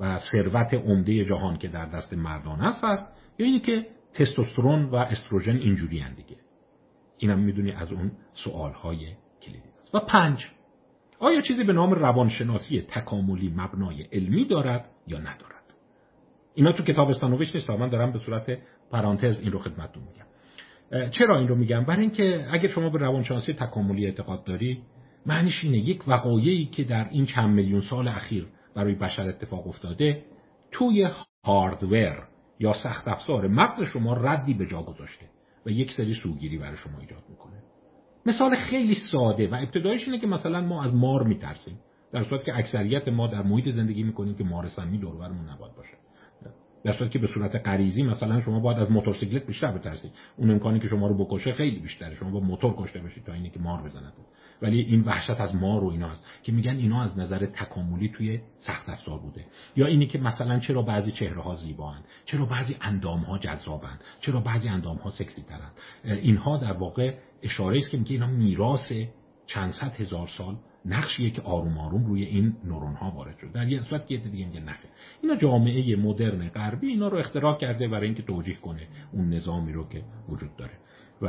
و ثروت عمده جهان که در دست مردان است است؟ یا اینی که تستوسترون و استروژن اینجوری دیگه؟ اینم می‌دونی از اون سوال های کلیدی است. و پنج آیا چیزی به نام روانشناسی تکاملی مبنای علمی دارد یا ندارد؟ اینا تو کتاب استانویچ نیست من دارم به صورت پرانتز این رو خدمتتون میگم. چرا این رو میگم؟ برای اینکه اگر شما به روانشناسی تکاملی اعتقاد داری معنیش اینه یک وقایعی که در این چند میلیون سال اخیر برای بشر اتفاق افتاده توی هاردور یا سخت افزار مغز شما ردی به جا گذاشته. و یک سری سوگیری برای شما ایجاد می‌کنه. مثال خیلی ساده و ابتدایش اینه که مثلا ما از مار میترسیم در صورتی که اکثریت ما در محیط زندگی می‌کنیم که مار سمی دور نباید باشه. در صورتی که به صورت غریزی مثلا شما باید از موتورسیکلت بیشتر بترسید. اون امکانی که شما رو بکشه خیلی بیشتره. شما با موتور کشته بشید تا اینی که مار بزند ولی این وحشت از مار و ایناست که میگن اینا از نظر تکاملی توی سخت افزار بوده. یا اینی که مثلا چرا بعضی چهره ها زیبان چرا بعضی اندام ها جذابن چرا بعضی اندام ها سکسی ترن اینها در واقع اشاره است که میگه اینا میراث چند صد هزار سال نقشیه که آروم آروم روی این نورون ها وارد شد در یه صورت که دیگه میگه نخه اینا جامعه مدرن غربی اینا رو اختراع کرده برای اینکه توجیه کنه اون نظامی رو که وجود داره. و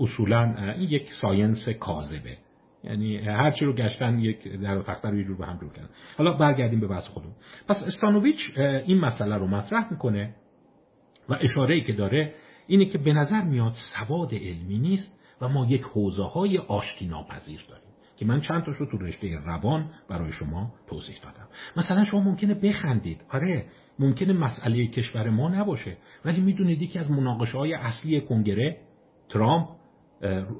اصولا این یک ساینس کاذبه. یعنی هرچی رو گشتن یک در و رو یه جور به هم جور کردن. حالا برگردیم به بحث خودمون. پس استانوویچ این مسئله رو مطرح می‌کنه و اشاره که داره اینه که به نظر میاد سواد علمی نیست و ما یک حوزه های آشتی ناپذیر داریم که من چند تاشو تو رشته روان برای شما توضیح دادم. مثلا شما ممکنه بخندید. آره ممکنه مسئله کشور ما نباشه ولی می‌دونید یکی از مناقشه های اصلی کنگره ترامپ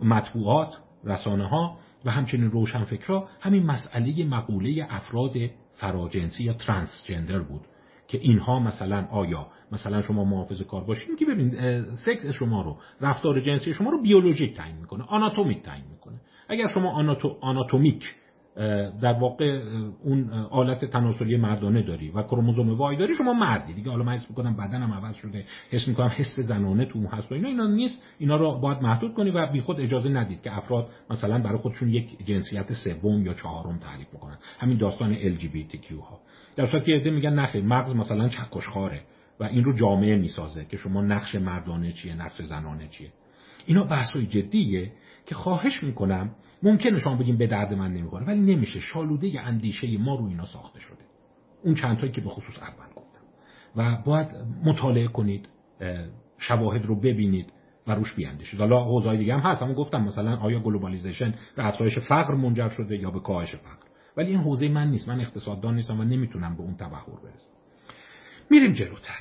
مطبوعات رسانه ها و همچنین روشنفکرها همین مسئله مقوله افراد فراجنسی یا ترانسجندر بود که اینها مثلا آیا مثلا شما محافظ کار باشین که ببین سکس شما رو رفتار جنسی شما رو بیولوژیک تعیین می‌کنه آناتومیک تعیین می‌کنه. اگر شما آناتو، آناتومیک در واقع اون آلت تناسلی مردانه داری و کروموزوم وای داری شما مردی. دیگه حالا من حس می‌کنم بدنم عوض شده. حس می‌کنم حس زنانه تو هست و اینا. اینا نیست. اینا رو باید محدود کنی و خود اجازه ندید که افراد مثلا برای خودشون یک جنسیت سوم یا چهارم تعریف می‌کنن همین داستان LGBTQ ها. در صورتی که میگن نخیر مغز مثلا چکشخاره و این رو جامعه می‌سازه که شما نقش مردانه چیه نقش زنانه چیه. اینا بحثای جدیه که خواهش می‌کنم ممکنه شما بگیم به درد من نمی‌خوره ولی نمیشه. شالوده اندیشه ما رو اینا ساخته شده. اون چند تایی که به خصوص اول گفتم. و باید مطالعه کنید شواهد رو ببینید و روش بیاندیشید حالا حوزه‌های دیگه هم هست. اما گفتم مثلا آیا globalization به افزایش فقر منجر شده یا به کاهش فقر. ولی این حوزه من نیست. من اقتصاددان نیستم و نمی‌تونم به اون تبحر برسم. میریم جلوتر.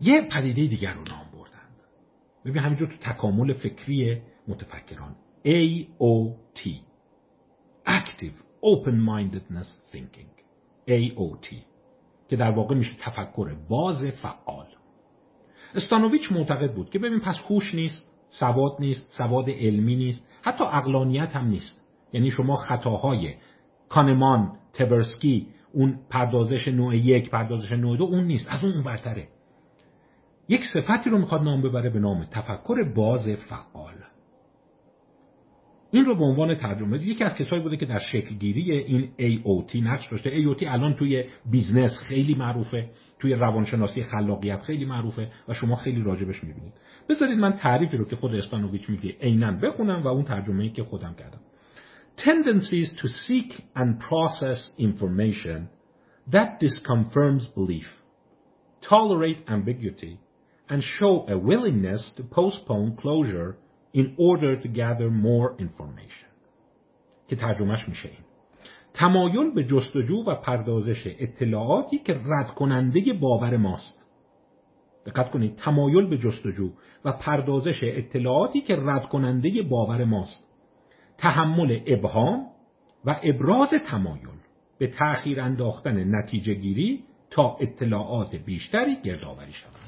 یه پدیده دیگر رو نام بردند. ببین همینجور تو تکامل فکری متفکران. AOT Active Open-Mindedness Thinking. AOT که در واقع میشه تفکر باز فعال. استانویچ معتقد بود که ببین پس هوش نیست سواد نیست سواد علمی نیست حتی اقلانیت هم نیست. یعنی شما خطاهای کانمان تبرسکی اون پردازش نوع یک پردازش نوع دو اون نیست. از اون برتره. یک صفتی رو می‌خواد نام ببره به نام تفکر باز فعال. این رو به عنوان ترجمه یکی از کسایی بوده که در شکلگیری این AOT نقش داشته. AOT الان توی business خیلی معروفه توی روانشناسی خلاقیت خیلی معروفه و شما خیلی راجبش می‌بینید. بذارید من تعریفی رو که خود استانوویچ میگه عینا بخونم و اون ترجمه ای که خودم کردم. Tendencies to seek and process information that disconfirms belief tolerate ambiguity and show a willingness to postpone closure in order to gather more information. که ترجمهش میشه این. تمایل به جستجو و پردازش اطلاعاتی که رد کننده باور ماست. دقت کنید تمایل به جستجو و پردازش اطلاعاتی که رد کننده باور ماست. تحمل ابهام و ابراز تمایل به تأخیر انداختن نتیجه گیری تا اطلاعات بیشتری گردآوری شود.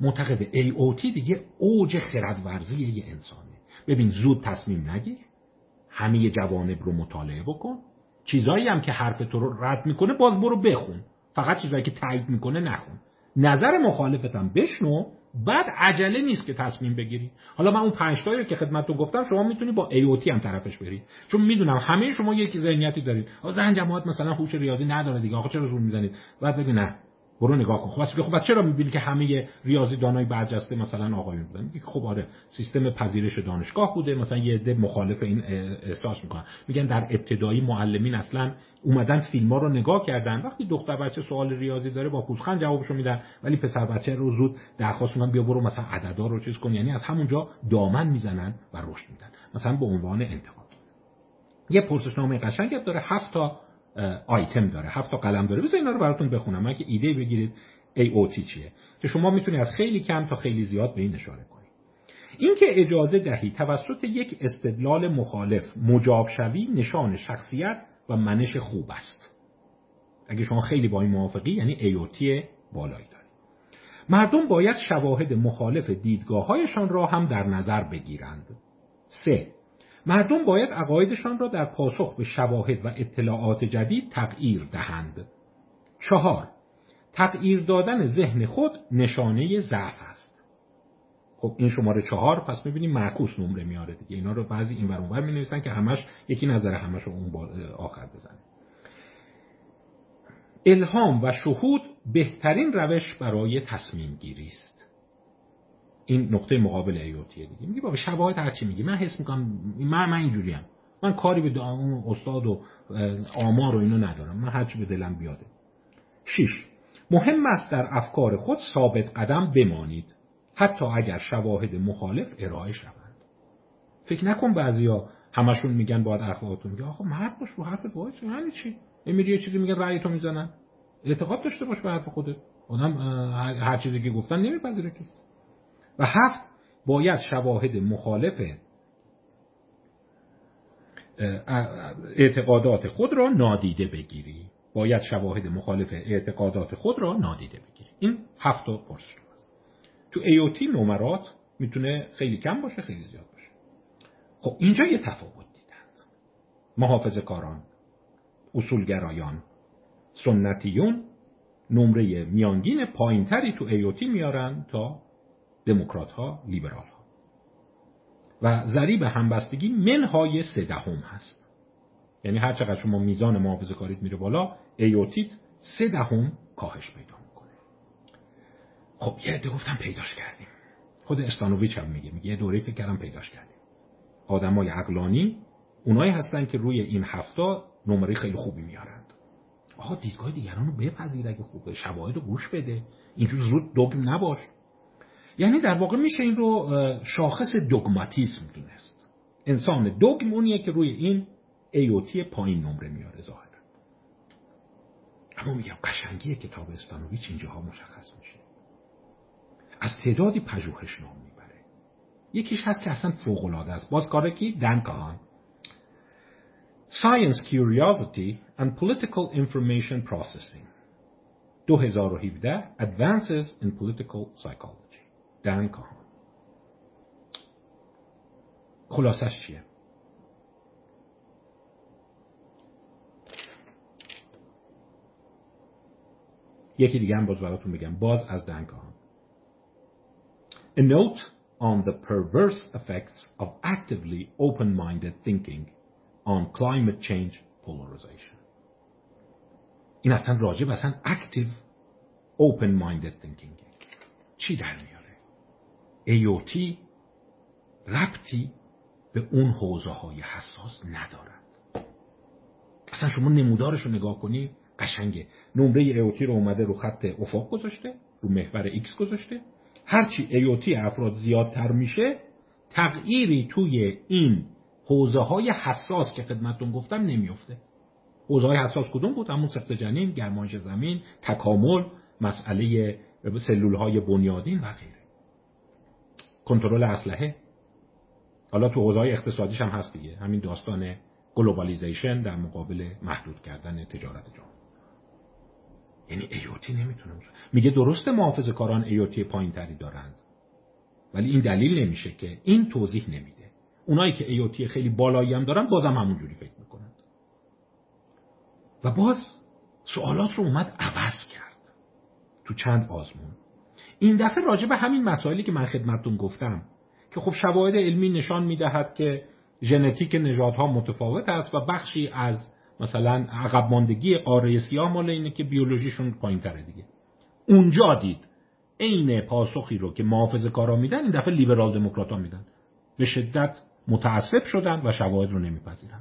معتقد AOT دیگه اوج خردورزی یه انسانه. ببین زود تصمیم نگیر همه جوانب رو مطالعه بکن. چیزایی هم که حرف تو رو رد می‌کنه باز برو بخون. فقط چیزایی که تایید می‌کنه نخون. نظر مخالفتم بشنو. بعد عجله نیست که تصمیم بگیری. حالا من اون پنج رو که خدمتتون گفتم شما می‌تونی با ایوتی هم طرفش برید چون می‌دونم همه شما یک ذهنیتی دارید. زن جماعت مثلا هوش ریاضی نداره دیگه. آقا چرا زور می‌زنید؟ بعد بگی نه. برو نگاه کن. خب خب چرا می‌بینی که همه ریاضی دانای برجسته مثلا آقایون بودن؟ میگه خب آره سیستم پذیرش دانشگاه بوده مثلا یه عده مخالف این احساس می‌کنن. میگن در ابتدایی معلمین اصلا اومدن فیلم ها رو نگاه کردن. وقتی دختر بچه سوال ریاضی داره با پوزخند جوابشو میدن. ولی پسر بچه رو زود درخواست می‌کنن بیا برو مثلا عددا رو چیز کن. یعنی از همونجا دامن می‌زنن و رشد میدن. مثلا به عنوان انتقاد. یه پرسشنامه قشنگ داره. هفت تا آیتم داره. هفت تا قلم داره. بذار اینا رو براتون بخونم. من که ایده بگیرید تی چیه؟ که شما می‌تونید از خیلی کم تا خیلی زیاد به این اشاره کنید اینکه اجازه دهی توسط یک استدلال مخالف مجاب شوی نشان شخصیت و منش خوب است. اگه شما خیلی با این موافقی یعنی ایوتی بالایی دارید مردم باید شواهد مخالف دیدگاههایشان را هم در نظر بگیرند. سه مردم باید عقایدشان را در پاسخ به شواهد و اطلاعات جدید تغییر دهند. چهار تغییر دادن ذهن خود نشانه ضعف است. خب این شماره چهار پس می‌بینیم معکوس نمره میاره دیگه اینا رو بعضی این ور می نویسن که همش یکی نظر همش اون آخر بزنه. الهام و شهود بهترین روش برای تصمیم گیری است. این نقطه مقابل ایوتیه دیگه. میگه بابا شواهد هرچی میگه من حس می‌کنم من من اینجوریم. من کاری به اون استاد و آمار و اینو ندارم. من هرچی به دلم بیاده شش مهم است در افکار خود ثابت قدم بمانید. حتی اگر شواهد مخالف ارائه شوند فکر نکن بعضیا همشون میگن باید حرفاتون میگه. آخه مرد باش رو حرفت وایس یعنی چی؟ میری یه چیزی میگه رأی تو می‌زنن. اعتقاد داشته باش به حرف خودت. آدم هر چیزی که گفتن نمیپذیره کسی. و هفت باید شواهد مخالف اعتقادات خود را نادیده بگیری. باید شواهد مخالف اعتقادات خود را نادیده بگیری. این هفت پرسش است تو AOT نمرات می‌تونه خیلی کم باشه خیلی زیاد باشه. خب اینجا یه تفاوت دیدند. محافظ کاران اصولگرایان سنتیون نمره میانگین پایینتری تو AOT میارن تا دموکرات ها لیبرال ها و ضریب همبستگی منهای سه دهم هست. یعنی هر چقدر شما میزان محافظه کاریت میره بالا ایوتیت سه دهم کاهش پیدا می‌کنه. خب یه عده گفتم پیداش کردیم. خود استانوویچ هم میگه میگه یه دوره فکر کردم پیداش کردیم. آدمای عقلانی اونایی هستن که روی این هفته نمره خیلی خوبی میارند. آقا دیدگاه دیگران رو بپذیر اگه خوبه شواهد رو گوش بده. اینجور زود دگم نباش. یعنی در واقع میشه این رو شاخص دوگماتیسم دونست. انسان اونیه که روی این ایوتی پایین نمره میاره ظاهرا. اما میگم قشنگی کتاب استانویچ اینجاها مشخص میشه. از تعدادی پژوهش نام می‌بره. یکیش هست که اصلا فوق العاده است. باز کار کی؟ دن کهان Science Curiosity and Political Information Processing. 2017 Advances in Political Psychology. دن کهان خلاصش چیه یکی دیگه هم باز براتون بگم باز از دن کهان A note on the perverse effects of actively open-minded thinking on climate change polarization. این اصلا راجب اصلا active open-minded thinking چی در میاد ایوتی ربطی به اون حوزه های حساس ندارد. اصلا شما نمودارش رو نگاه کنی قشنگه. نمره AOT رو اومده رو خط افق گذاشته رو محور x گذاشته. هرچی AOT افراد زیادتر میشه تغییری توی این حوزه های حساس که خدمتون گفتم نمیفته. حوزه های حساس کدوم بود؟ همون سقط جنین گرمایش زمین تکامل مسئله سلول های بنیادین و غیره. کنترل اسلحه. حالا تو حوزه اقتصادیش هم هست دیگه. همین داستان globalization در مقابل محدود کردن تجارت جهان. یعنی AOT نمی‌تونه میگه درسته محافظه کاران AOT پایین تری دارند. ولی این دلیل نمیشه که این توضیح نمیده. اونایی که AOT خیلی بالایی هم دارن بازم همونجوری فکر می‌کنند و باز سوالات رو اومد عوض کرد. تو چند آزمون؟ این دفعه راجع به همین مسائلی که من خدمتتون گفتم که خب شواهد علمی نشان می‌دهد که ژنتیک نژادها متفاوت است و بخشی از مثلا عقب ماندگی قاره سیاه مال اینه که بیولوژیشون پایین تره دیگه. اونجا دید عین پاسخی رو که محافظ کارا میدن این دفعه لیبرال دموکرات ها میدن. به شدت متعصب شدن و شواهد رو نمیپذیرن.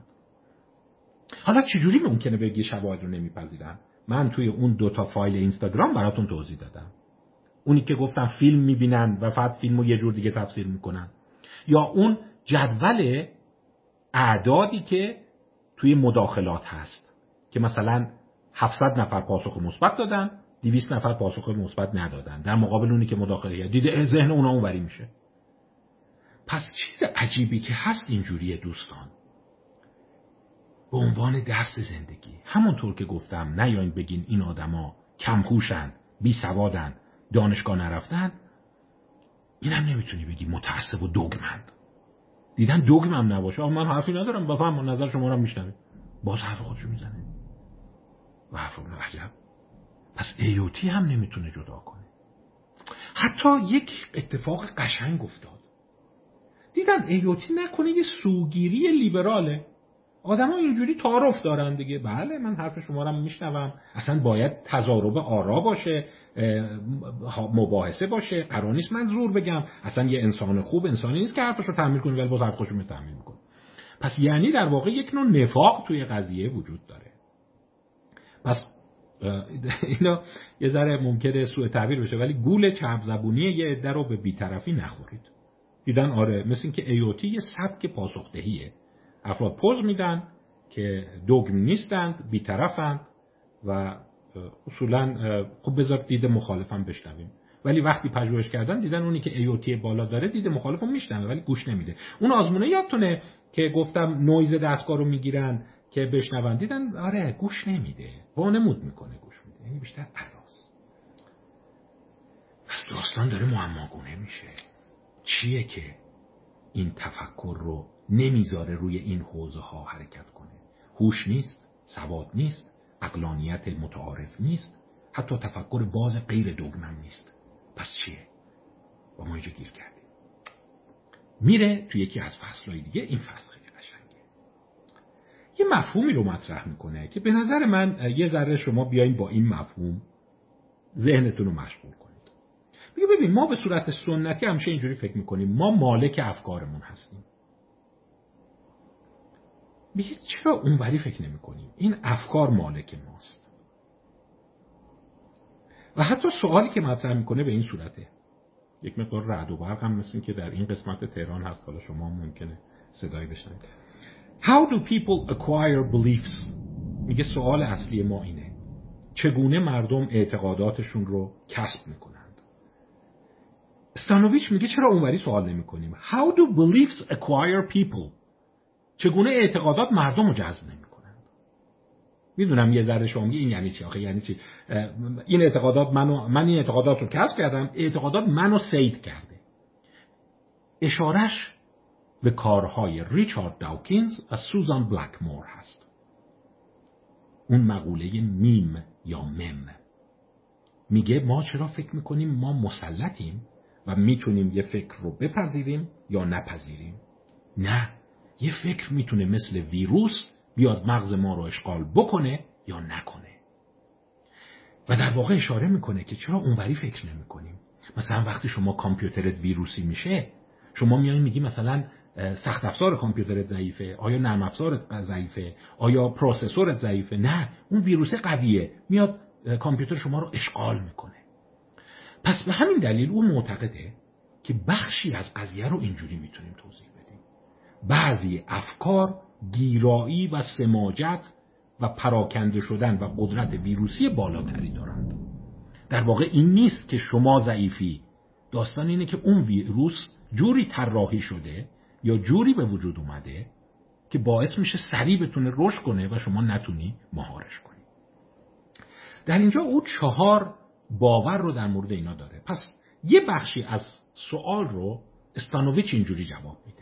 حالا چجوری ممکنه بگی شواهد رو نمیپذیرن؟ من توی اون دوتا فایل اینستاگرام براتون توضیح دادم. اونی که گفتم فیلم می‌بینن و فقط فیلم رو یه جور دیگه تفسیر می‌کنن. یا اون جدول اعدادی که توی مداخلات هست که مثلا 700 نفر پاسخ مثبت دادن 200 نفر پاسخ مثبت ندادن. در مقابل اونی که مداخله دیده ذهن اونا اونوری میشه. پس چیز عجیبی که هست اینجوریه دوستان. به عنوان درس زندگی. همونطور که گفتم نیاین بگین این آدما کمهوشن بی سوادن دانشگاه نرفتن اینم نمی‌تونی بگی متعصب و دوگمند دیدن دوگمم نباشه. آه من حرفی ندارم بفهم نظر شما رو میشنوه باز حرف خودشو می‌زنه. و حرف عجب. پس ایوتی هم نمی‌تونه جدا کنه. حتی یک اتفاق قشنگ افتاد. دیدن ایوتی نکنه یه سوگیری لیبراله. آدما اینجوری تعارف دارن دیگه. بله من حرف شما رو میشنوم. اصلا باید تضارب آرا باشه مباحثه باشه. قرار نیست من زور بگم. اصلا یه انسان خوب انسانی نیست که حرفش رو تعمیر کنه ولی باز حرف رو تعمیر می‌کنه پس یعنی در واقع یک نوع نفاق توی قضیه وجود داره. پس اینا یه ذره ممکنه سوء تعبیر بشه ولی گول چپ زبونی یه عده رو به بیطرفی نخورید. دیدن آره مثل اینکه ایوتی یه سبک پاسخدهیه. افراد پوز میدن که دوگم نیستند بیطرفند و اصولا خب بذار دید مخالفم بشنویم. ولی وقتی پژوهش کردن دیدن اونی که ایوتی بالا داره دید مخالفم میشنوه ولی گوش نمیده. اون آزمونه یادتونه که گفتم نویز دستگاه رو می‌گیرن که بشنون. دیدن آره گوش نمیده. وانمود می‌کنه گوش میده. یعنی بیشتر علاس پس داستان داره معماگونه میشه. چیه که این تفکر رو نمی‌ذاره روی این حوزه ها حرکت کنه. هوش نیست سواد نیست اقلانیت متعارف نیست حتی تفکر باز غیر دوگمن نیست. پس چیه؟ با ما اینجا گیر کردیم میره تو یکی از فصلهای دیگه. این فصل خیلی قشنگه. یه مفهومی رو مطرح می‌کنه که به نظر من یه ذره شما بیاین با این مفهوم ذهنتون رو مشغول کنید. میگه ببین ما به صورت سنتی همیشه اینجوری فکر می‌کنیم. ما مالک افکارمون هستیم. میگه چرا اونوری فکر نمی کنیم این افکار مالک ماست. و حتی سوالی که مطرح می‌کنه به این صورته. یک مقدار رعد و برق هم مثل که در این قسمت تهران هست. حالا شما ممکنه صدایی بشنوید. How do people acquire beliefs? میگه سوال اصلی ما اینه. چگونه مردم اعتقاداتشون رو کسب می‌کنند؟ استانویچ میگه چرا اونوری سوال نمی کنیم How do beliefs acquire people? چگونه اعتقادات مردم رو جذب نمی‌کنند؟ می‌دونم یه ذره شما این یعنی چی؟ آخه یعنی چی؟ این اعتقادات منو من این اعتقادات رو کسب کردم اعتقادات منو سید کرده. اشارش به کارهای ریچارد داوکینز و سوزان بلکمور هست. اون مقوله میم یا مم. میگه ما چرا فکر می‌کنیم ما مسلطیم و می‌تونیم یه فکر رو بپذیریم یا نپذیریم؟ نه. یه فکر می‌تونه مثل ویروس بیاد مغز ما رو اشغال بکنه یا نکنه. و در واقع اشاره می‌کنه که چرا اونوری فکر نمی کنیم مثلا وقتی شما کامپیوترت ویروسی میشه شما میای میگی مثلا سخت افزار کامپیوترت ضعیفه آیا نرم افزارت ضعیفه آیا پروسسورت ضعیفه؟ نه اون ویروس قویه میاد کامپیوتر شما رو اشغال می‌کنه. پس به همین دلیل او معتقده که بخشی از قضیه رو اینجوری می‌تونیم توضیح بعضی افکار گیرایی و سماجت و پراکنده شدن و قدرت ویروسی بالاتری دارند. در واقع این نیست که شما ضعیفی. داستان اینه که اون ویروس جوری طراحی شده یا جوری به وجود اومده که باعث میشه سریع بتونه رشد کنه و شما نتونی مهارش کنی. در اینجا او چهار باور رو در مورد اینا داره. پس یه بخشی از سوال رو استانویچ اینجوری جواب میده.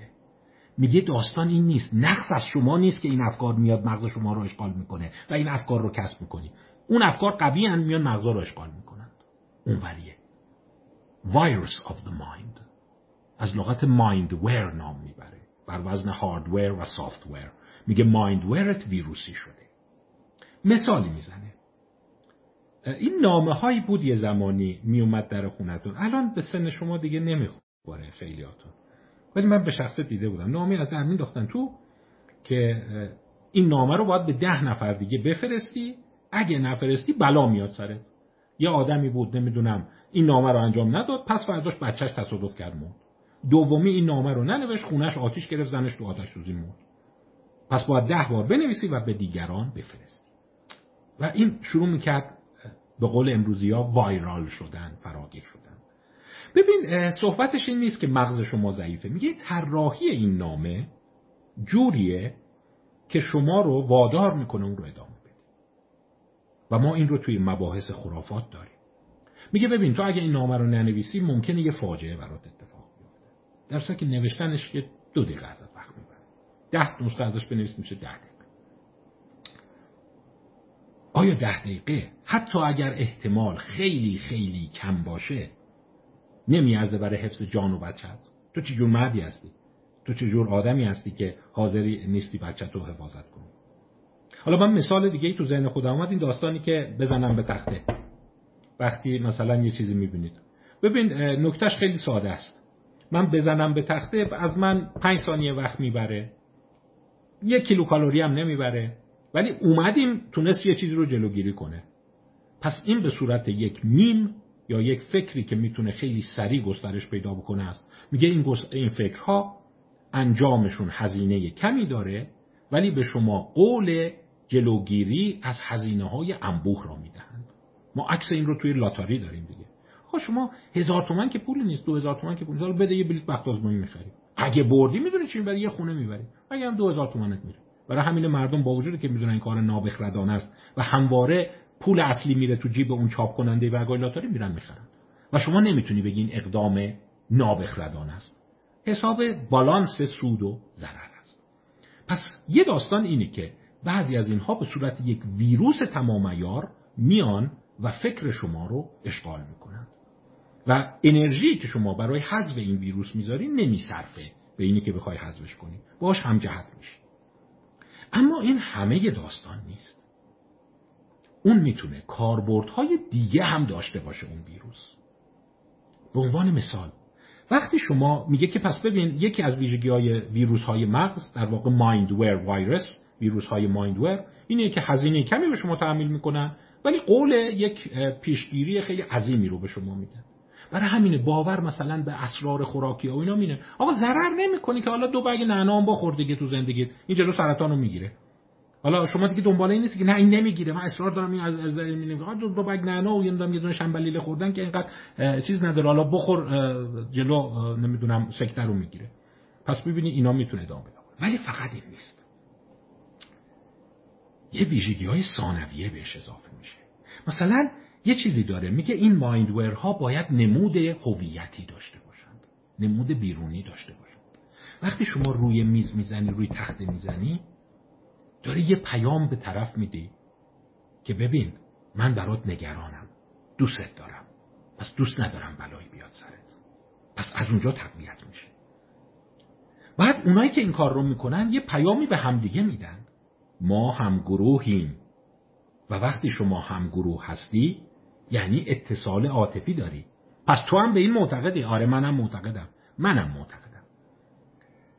میگه داستان این نیست. نقص از شما نیست که این افکار میاد مغز شما رو اشغال می‌کنه و این افکار رو کسب می‌کنی. اون افکار قوی هن میان مغز رو اشغال می‌کنن. اونوریه. Virus of the mind. از لغت mindware نام می‌بره. بر وزن هاردویر و سافتویر میگه مایندورت ویروسی شده. مثالی می‌زنه. این نامه هایی بود یه زمانی میومد در خونتون. الان به سن شما دیگه نمی‌خوره خیلیاتون. ولی من به شخص دیده بودم. نامه از در مینداختن تو که این نامه رو باید به ده نفر دیگه بفرستی. اگه نفرستی بلا میاد سره یه آدمی بود نمی‌دونم این نامه رو انجام نداد پس فرداش بچهش تصادف کرد مرد. دومی این نامه رو ننوشت خونش آتیش گرفت زنش تو آتش سوزی مرد. پس باید ده بار بنویسی و به دیگران بفرستی. و این شروع می‌کرد به قول امروزی ها وایرال شدن فراگیر شدن. ببین صحبتش این نیست که مغز شما ضعیفه. میگه طراحی این نامه جوریه که شما رو وادار می‌کنه اون رو ادامه بدی و ما این رو توی مباحث خرافات داریم. میگه ببین تو اگه این نامه رو ننویسی ممکنه یه فاجعه برات اتفاق بیفته. در که نوشتنش یه دو دقیقه ازت وقت می‌بره. ده نسخه ازش بنویس میشه ده دقیقه. آیا ده دقیقه؟ حتی اگر احتمال خیلی خیلی کم باشه نمیارزه برای حفظ جان و بچت. تو چی جور مردی هستی؟ تو چه جور آدمی هستی که حاضری نیستی بچه تو حفاظت کنی؟ حالا من مثال دیگه ای تو ذهن خودم اومد این داستانی که بزنم به تخته. وقتی مثلا یه چیزی می‌بینید. ببین نکتهش خیلی ساده است. من بزنم به تخته از من پنج ثانیه وقت می‌بره. یک کیلو کالری هم نمی‌بره. ولی اومدیم تونست یه چیزی رو جلوگیری کنه. پس این به صورت یک میم یا یک فکری که می‌تونه خیلی سریع گسترش پیدا بکنه است. میگه این, این فکرها انجامشون هزینه کمی داره ولی به شما قول جلوگیری از هزینه های انبوه را می‌دهند. ما عکس این رو توی لاتاری داریم دیگه. خب شما هزار تومن که پول نیست دو هزار تومن که پول نیست بده یه بلیط بخت آزمایی می‌خری. اگه بردی می‌دونی چی می‌بری یه خونه می‌بری. اگه هم دو هزار تومنت میره برای همین مردم با وجودی که می‌دونن این کار نابخردانه است و همواره پول اصلی میره تو جیب اون چاپ کننده برگای لاتاری میرن می‌خرن. و شما نمی‌تونی بگین اقدام نابخردانه است. حساب بالانس سود و ضرر است. پس یه داستان اینه که بعضی از اینها به صورت یک ویروس تمام میان و فکر شما رو اشغال می‌کنن. و انرژی که شما برای حذف این ویروس می‌ذاری نمیصرفه به اینی که بخوای حذفش کنی. باش هم جهت اما این همه داستان نیست. اون می‌تونه کاربردهای دیگه هم داشته باشه اون ویروس. به عنوان مثال وقتی شما میگه که پس ببین یکی از ویژگی های ویروس های مغز در واقع مایندور ویروس ویروس های مایندور اینه که هزینه کمی به شما تحمیل می‌کنن ولی قول یک پیشگیری خیلی عظیمی رو به شما میدن برای همینه باور مثلا به اسرار خوراکی و اینا مینه آقا ضرر نمی‌کنی که حالا دو بگ نعنا هم بخور دیگه تو زندگیت. این جلو سرطان رو می‌گیره. حالا شما دیگه دنبال این نیست که نه این نمی‌گیره. من اصرار دارم این از از میگم دو, دو بگ نعنا و یه دونه دونه شنبلیله خوردن که اینقدر چیز نداره. حالا بخور جلو نمی‌دونم سکته رو می‌گیره. پس ببینی اینا می‌تونه ادامه بده. ولی فقط این نیست. یه ویژگی های ثانویه بهش اضافه میشه. مثلا یه چیزی داره. میگه این مایندورها باید نمود هویتی داشته باشند. نمود بیرونی داشته باشند. وقتی شما روی میز می‌زنی روی تخته می‌زنی داره یه پیام به طرف میدی که ببین من برات نگرانم دوستت دارم. پس دوست ندارم بلایی بیاد سرت. پس از اونجا تقویت میشه. بعد اونایی که این کار رو می‌کنن یه پیامی به همدیگه میدن. ما هم گروهیم. و وقتی شما هم گروه هستی یعنی اتصال عاطفی داری. پس تو هم به این معتقدی؟ آره منم معتقدم. منم معتقدم.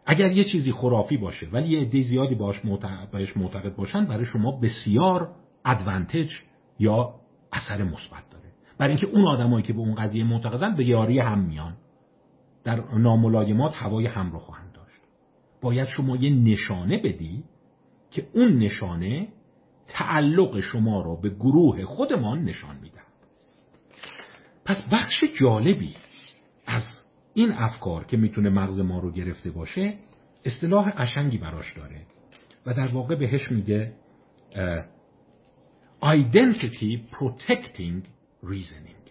اگر یه چیزی خرافی باشه ولی یه عده زیادی باش معتقد, باشن برای شما بسیار ادوانتج یا اثر مثبت داره. برای اینکه اون آدمایی که به اون قضیه معتقدن به یاری هم میان. در ناملایمات هوای هم رو خواهند داشت. باید شما یه نشانه بدی که اون نشانه تعلق شما رو به گروه خودمان نشان میده پس بخش جالبی از این افکار که می‌تونه مغز ما رو گرفته باشه اصطلاح قشنگی براش داره. و در واقع بهش میگه identity protecting reasoning.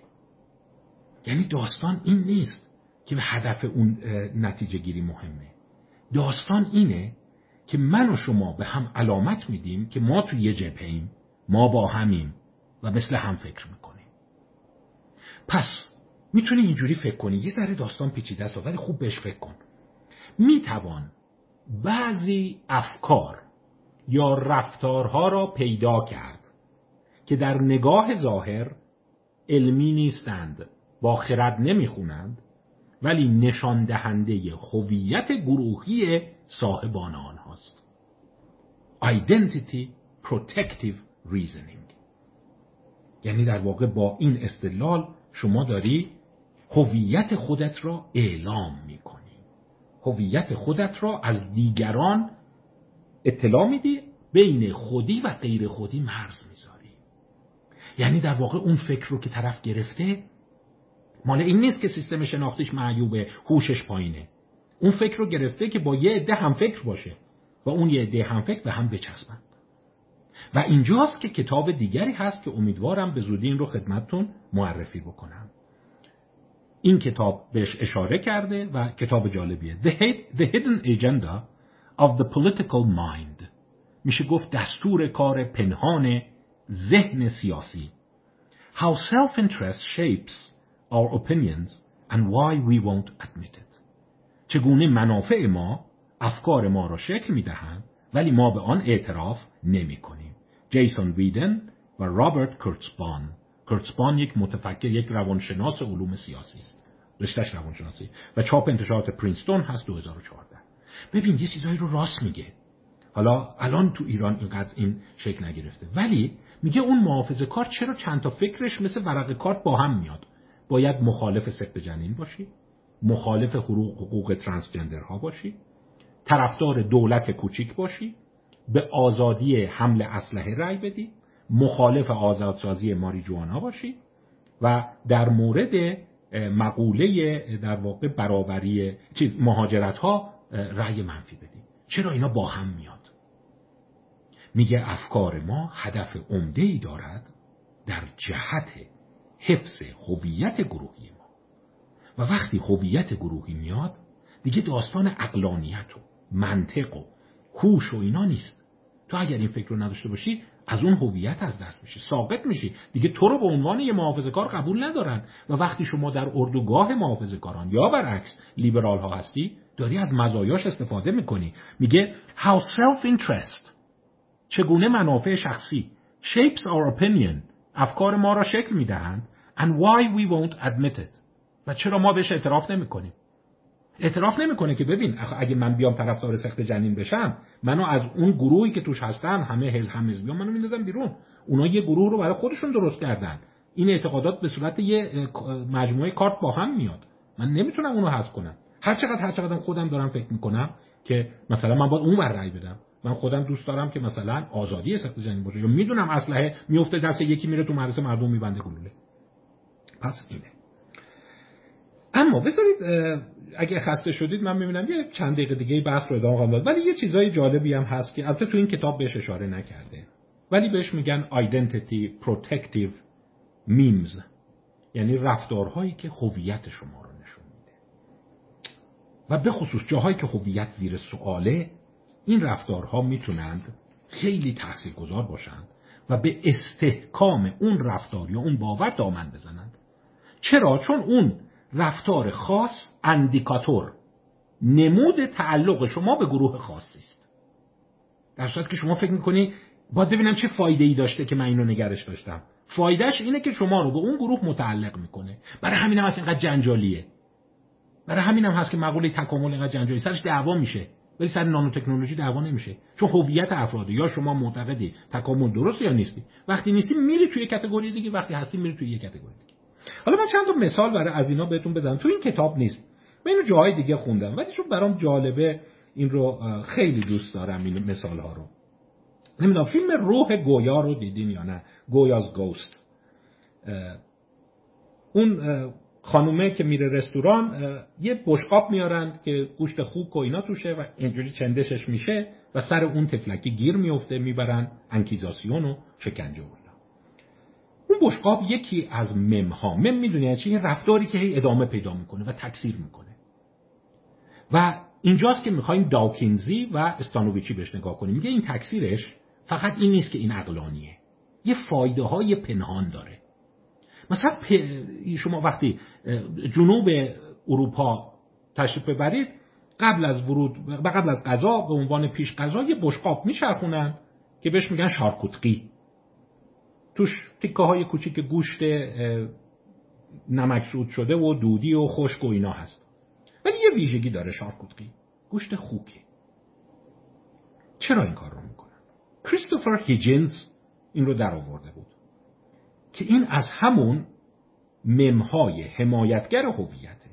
یعنی داستان این نیست که به هدف اون نتیجه گیری مهمه. داستان اینه که من و شما به هم علامت میدیم که ما تو یه جبهیم ما با همیم و مثل هم فکر می‌کنیم. پس می‌تونی اینجوری فکر کنی. یه ذره داستان پیچیده است ولی خوب بهش فکر کن. می‌توان بعضی افکار یا رفتارها را پیدا کرد که در نگاه ظاهر علمی نیستند با خرد نمی‌خونند ولی نشان دهنده هویت گروهی صاحبان آنهاست. Identity protective reasoning. یعنی در واقع با این استدلال شما داری هویت خودت را اعلام می‌کنی. هویت خودت را از دیگران اطلاع میدی بین خودی و غیر خودی مرز می‌ذاری. یعنی در واقع اون فکر رو که طرف گرفته مال این نیست که سیستم شناختیش معیوبه هوشش پایینه. اون فکر رو گرفته که با یه عده هم فکر باشه و اون یه عده هم فکر به هم بچسبن. و اینجاست که کتاب دیگری هست که امیدوارم به زودی این رو خدمتتون معرفی بکنم. این کتاب بهش اشاره کرده و کتاب جالبیه. The Hidden Agenda of the Political Mind. میشه گفت دستور کار پنهان ذهن سیاسی. How self-interest shapes our opinions and why we won't admit it. چگونه منافع ما افکار ما را شکل می‌دهند ولی ما به آن اعتراف نمی کنیم جیسون ویدن و رابرت کرتسبان کرتسبان یک متفکر یک روانشناس علوم سیاسی است. رشتهش روانشناسی. و چاپ انتشارات پرینستون هست 2014 ببین یه چیزایی رو راست میگه. حالا الان تو ایران اینقدر این شکل نگرفته. ولی میگه اون محافظه کار چرا چند تا فکرش مثل ورق کارت با هم میاد؟ باید مخالف سقط جنین باشی مخالف حقوق ترانسجندرها باشی طرفدار دولت کوچیک باشی به آزادی حمل اسلحه رأی بدی مخالف آزادسازی ماریجوانا باشی و در مورد مقوله در واقع برابری چیز مهاجرت ها رأی منفی بدی چرا اینا با هم میاد؟ میگه افکار ما هدف عمده ای دارد در جهت حفظ هویت گروهی ما. و وقتی هویت گروهی میاد دیگه داستان اقلانیت و منطق و هوش و اینا نیست. تو اگر این فکر رو نداشته باشی از اون هویت از دست میشی ساقط میشی دیگه تو رو به عنوان یه محافظه کار قبول ندارن. و وقتی شما در اردوگاه محافظه کاران یا برعکس لیبرال ها هستی داری از مزایاش استفاده می‌کنی. میگه how self interest چگونه منافع شخصی shapes our opinion افکار ما را شکل می‌دهند and why we won't admit it. و چرا ما بهش اعتراف نمی‌کنیم. اعتراف نمی‌کنه که ببین اگه من بیام طرفدار سخت جنین بشم منو از اون گروهی که توش هستن همه حزب هم حزبیان منو میندازن بیرون. اونا یه گروه رو برای خودشون درست کردن. این اعتقادات به صورت یه مجموعه کارت با هم میاد. من نمی‌تونم اونو حذف کنم. هر چقدر هر چقدر خودم دارم فکر می‌کنم که مثلا من باید اون ور رأی بدم. من خودم دوست دارم که مثلا آزادی سخت جنین باشه. یا می‌دونم اسلحه میفته دست یکی میره تو مدرسه مردم میبنده گلوله. پس اینه. اما بذارید اگه خسته شدید من می‌بینم یه چند دقیقه دیگه بحث رو ادامه خواهم ولی یه چیزای جالبی هم هست که البته تو این کتاب بهش اشاره نکرده. ولی بهش میگن identity protective memes. یعنی رفتارهایی که هویت شما رو نشون میده. و به خصوص جاهایی که هویت زیر سواله این رفتارها می‌تونند خیلی تاثیرگذار باشند و به استحکام اون رفتار یا اون باور دامن بزنند. چرا؟ چون اون رفتار خاص اندیکاتور. نمود تعلق شما به گروه خاصی است. در صورت که شما فکر می‌کنی باید ببینم چه فایده ای داشته که من اینو نگرش داشتم. فایدهش اینه که شما رو به اون گروه متعلق می‌کنه. برای همین هم هست اینقدر جنجالیه. برای همین هم هست که مقوله تکامل اینقدر جنجالی. سرش دعوا میشه ولی سر نانو تکنولوژی دعوا نمیشه. چون هویت افراد یا شما معتقدی تکامل درست یا نیستی. وقتی نیستی میری توی کاتگوری دیگه وقتی هستی میری توی یه کاتگوری دیگه. حالا من چند تا مثال برای از اینا بهتون بزنم. تو این کتاب نیست. من اینو جاهای دیگه خوندم. ولی چون برام جالبه این رو خیلی دوست دارم این مثال ها رو. نمی‌دونم فیلم روح گویا رو دیدین یا نه؟ گویاز گوست. اون خانومه که میره رستوران یه بشقاب میارن که گوشت خوک و اینا توشه و اینجوری چندشش میشه و سر اون تفلکی گیر میفته می‌برن انکیزاسیون و شکنجه اون بشقاب یکی از ممها مم می‌دونی چی؟ رفتاری که هی ادامه پیدا می‌کنه و تکثیر می‌کنه. و اینجاست که می‌خوایم داوکینزی و استانوویچی بهش نگاه کنیم. میگه این تکثیرش فقط این نیست که این عقلانیه. یه فایده های پنهان داره. مثلا شما وقتی جنوب اروپا تشریف ببرید قبل از ورود و قبل از غذا به عنوان پیش غذا یه بشقاب میچرخونن که بهش میگن شارکوتقی. توش تیکه های کوچیک گوشت نمکسود شده و دودی و خشک و اینا هست. ولی یه ویژگی داره شارکوتقی گوشت خوکه. چرا این کار رو می‌کنن؟ کریستوفر هیجنز این رو در آورده بود که این از همون ممهای حمایتگر هویته.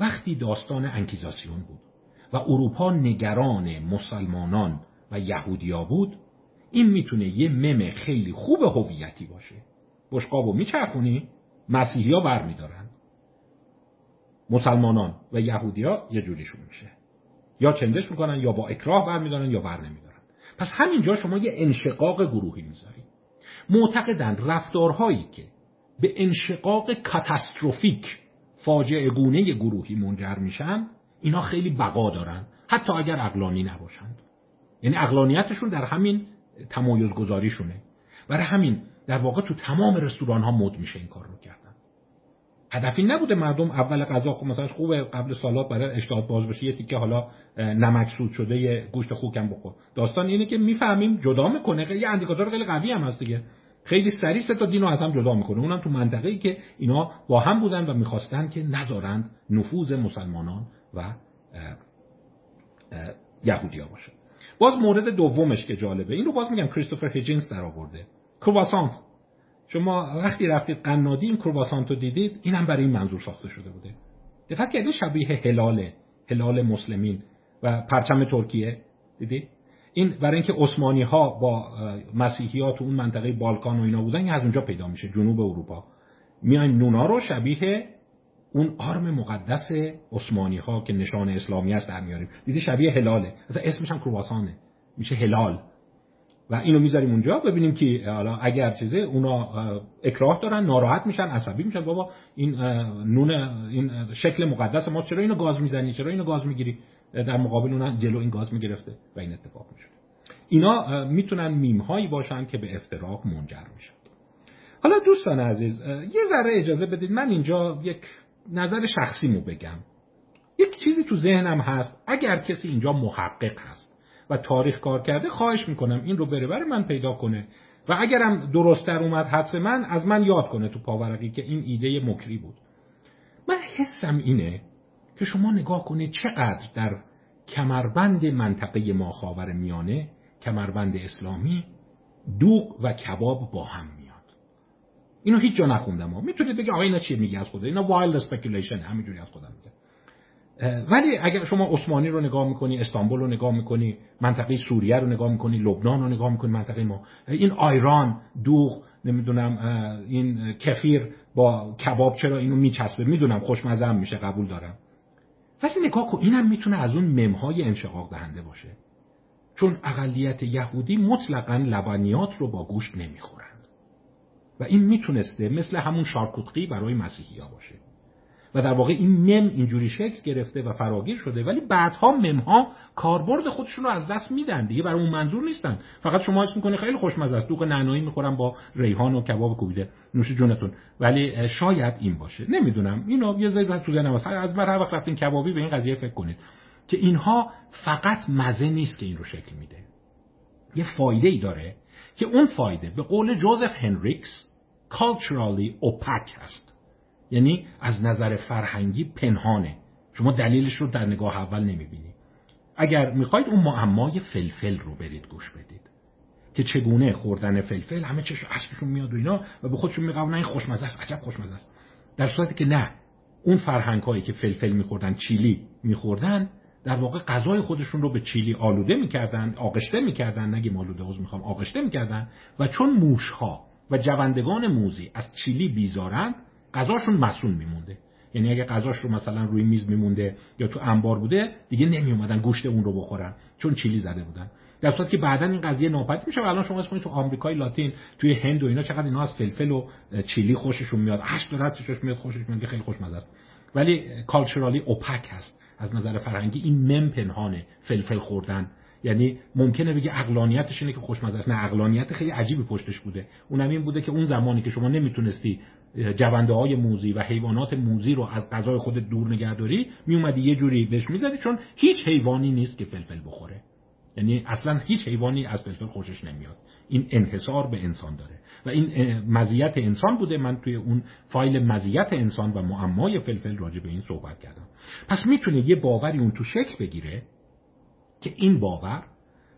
وقتی داستان انکیزاسیون بود و اروپا نگران مسلمانان و یهودیا بود این می‌تونه یه مم خیلی خوب هویتی باشه. بشقابو میچرخونی مسیحی ها بر میدارن مسلمانان و یهودیا یه جوریشون میشه. یا چندش می‌کنن یا با اکراه بر میدارن یا بر نمیدارن. پس همینجا شما یه انشقاق گروهی می‌ذارید. معتقدن رفتارهایی که به انشقاق کاتاستروفیک فاجعه گونه گروهی منجر میشن اینا خیلی بقا دارن. حتی اگر اقلانی نباشند. یعنی اقلانیتشون در همین تمایز گذاریشونه برای همین در واقع تو تمام رستوران ها مد میشه این کار رو کردن. هدفی نبوده مردم اول غذا خب مثلا خوبه قبل سالات برای اشتهات باز بشه یه تیکه حالا نمک سود شده یه گوشت خوکم بخور. داستان اینه که می‌فهمیم جدا می‌کنه یه اندیکاتور خیلی قوی هم هست دیگه. خیلی سریع سه تا دین از هم جدا می‌کنه. اونم تو منطقه ای که اینا با هم بودن و می‌خواستن که نذارند نفوذ مسلمانان و یهودیا باشه. باز مورد دومش که جالبه. این رو باز میگم کریستوفر هیجینز در آورده کرواسانت شما وقتی رفتید قنادی این کرواسانت رو دیدید اینم برای این منظور ساخته شده بوده. دقت کردید شبیه هلاله هلال مسلمین و پرچم ترکیه؟ دیدید این برای اینکه عثمانی ها با مسیحی ها تو اون منطقه بالکان و اینا بودن این از اونجا پیدا میشه جنوب اروپا. میایم نونا رو شبیه اون آرم مقدس عثمانی ها که نشان اسلامی است در میاریم. دیدی شبیه هلاله. مثلا اسمش هم کرواسانه میشه هلال. و اینو می‌ذاریم اونجا ببینیم که حالا اگر چیزه اونا اکراه دارن ناراحت میشن عصبی میشن. بابا این نون این شکل مقدس ما چرا اینو گاز می‌زنی؟ چرا اینو گاز می‌گیری؟ در مقابل اون جلو این گاز می‌گرفته و این اتفاق می‌شد. اینا می‌تونن میم هایی باشن که به افتراق منجر میشن. حالا دوستان عزیز یه ذره اجازه بدید من اینجا یک نظر شخصیمو بگم. یک چیزی تو ذهنم هست اگر کسی اینجا محقق هست و تاریخ کار کرده خواهش می‌کنم این رو بره بره من پیدا کنه و اگرم درست در اومد حدس من از من یاد کنه تو پاورقی که این ایده مکری بود. من حسم اینه که شما نگاه کنه چقدر در کمربند منطقه ما خاور میانه کمربند اسلامی دوغ و کباب با هم. اینو هیچ جا نخوندم. ها می‌تونید بگید آقا اینا چیه میگه از خدا؟ اینا wild speculation همینجوری از خودم میگه ولی اگر شما عثمانی رو نگاه می‌کنی استانبول رو نگاه می‌کنی منطقه سوریه رو نگاه می‌کنی لبنان رو نگاه می‌کنی منطقه ما این آیران دوغ نمی‌دونم این کفیر با کباب چرا اینو میچسبه؟ می‌دونم خوشمزه میشه قبول دارم. ولی نگاه کن اینم می‌تونه از اون ممهای انشقاق دهنده باشه. چون اقلیت یهودی مطلقا لبنیات رو با گوشت نمی‌خورند و این می‌تونسته مثل همون شارکوتقی برای مسیحی ها باشه. و در واقع این مم اینجوری شکل گرفته و فراگیر شده ولی بعدها مم ها کاربرد خودشون رو از دست میدن دیگه برای اون منظور نیستن. فقط شما اسم می‌کنه خیلی خوشمزه است. دوغ نعنایی می‌خورم با ریحان و کباب کوبیده. نوش جونتون. ولی شاید این باشه. نمی‌دونم. اینو یه ذره تو ذهنم از من هر وقت رفتین کبابی به این قضیه فکر کنید که اینها فقط مزه نیست که این رو شکل میده. یه فایده ای داره که اون فایده به قول جوزف هنریکس culturally opaque هست یعنی از نظر فرهنگی پنهانه. شما دلیلش رو در نگاه اول نمی‌بینی. اگر می‌خواید اون معمای فلفل رو برید گوش بدید. که چگونه خوردن فلفل همه چش اشکشون میاد و اینا و به خودشون میگن این خوشمزه است عجب خوشمزه است. در صورتی که نه اون فرهنگ هایی که فلفل میخوردن چیلی میخوردن در واقع غذای خودشون رو به چیلی آلوده می‌کردن آغشته می‌کردن. نگیم آلوده عوض می‌خوام آغشته می‌کردن. و چون موشها و جوندگان موزی از چیلی بیزارند غذاشون مسون میمونده. یعنی اگه غذاش رو مثلا روی میز میمونده یا تو انبار بوده دیگه نمیومدن گوشت اون رو بخورن چون چیلی زده بودن. در صورتی که بعدا این قضیه ناپدید میشه و الان شما اسمش تو آمریکای لاتین توی هند و اینا چقدر اینا از فلفل و چیلی خوششون میاد. اش داره چشش میاد خوشش میاد خیلی خوشمزه است. ولی کالچورالی اوپک هست. از نظر فرهنگی این مم پنهانه فلفل خوردن. یعنی ممکنه بگه اقلانیتش اینه که خوشمزه است. نه اقلانیت خیلی عجیبی پشتش بوده. اونم این بوده که اون زمانی که شما نمی‌تونستی جونده های موزی و حیوانات موزی رو از غذای خود دور نگهداری میومدی یه جوری بهش می‌زدی چون هیچ حیوانی نیست که فلفل بخوره. یعنی اصلا هیچ حیوانی از فلفل خوشش نمیاد. این انحصار به انسان داره. و این مزیت انسان بوده. من توی اون فایل مزیت انسان و معمای فلفل راجع به این صحبت کردم. پس می‌تونه یه باوری اون تو شکل بگیره که این باور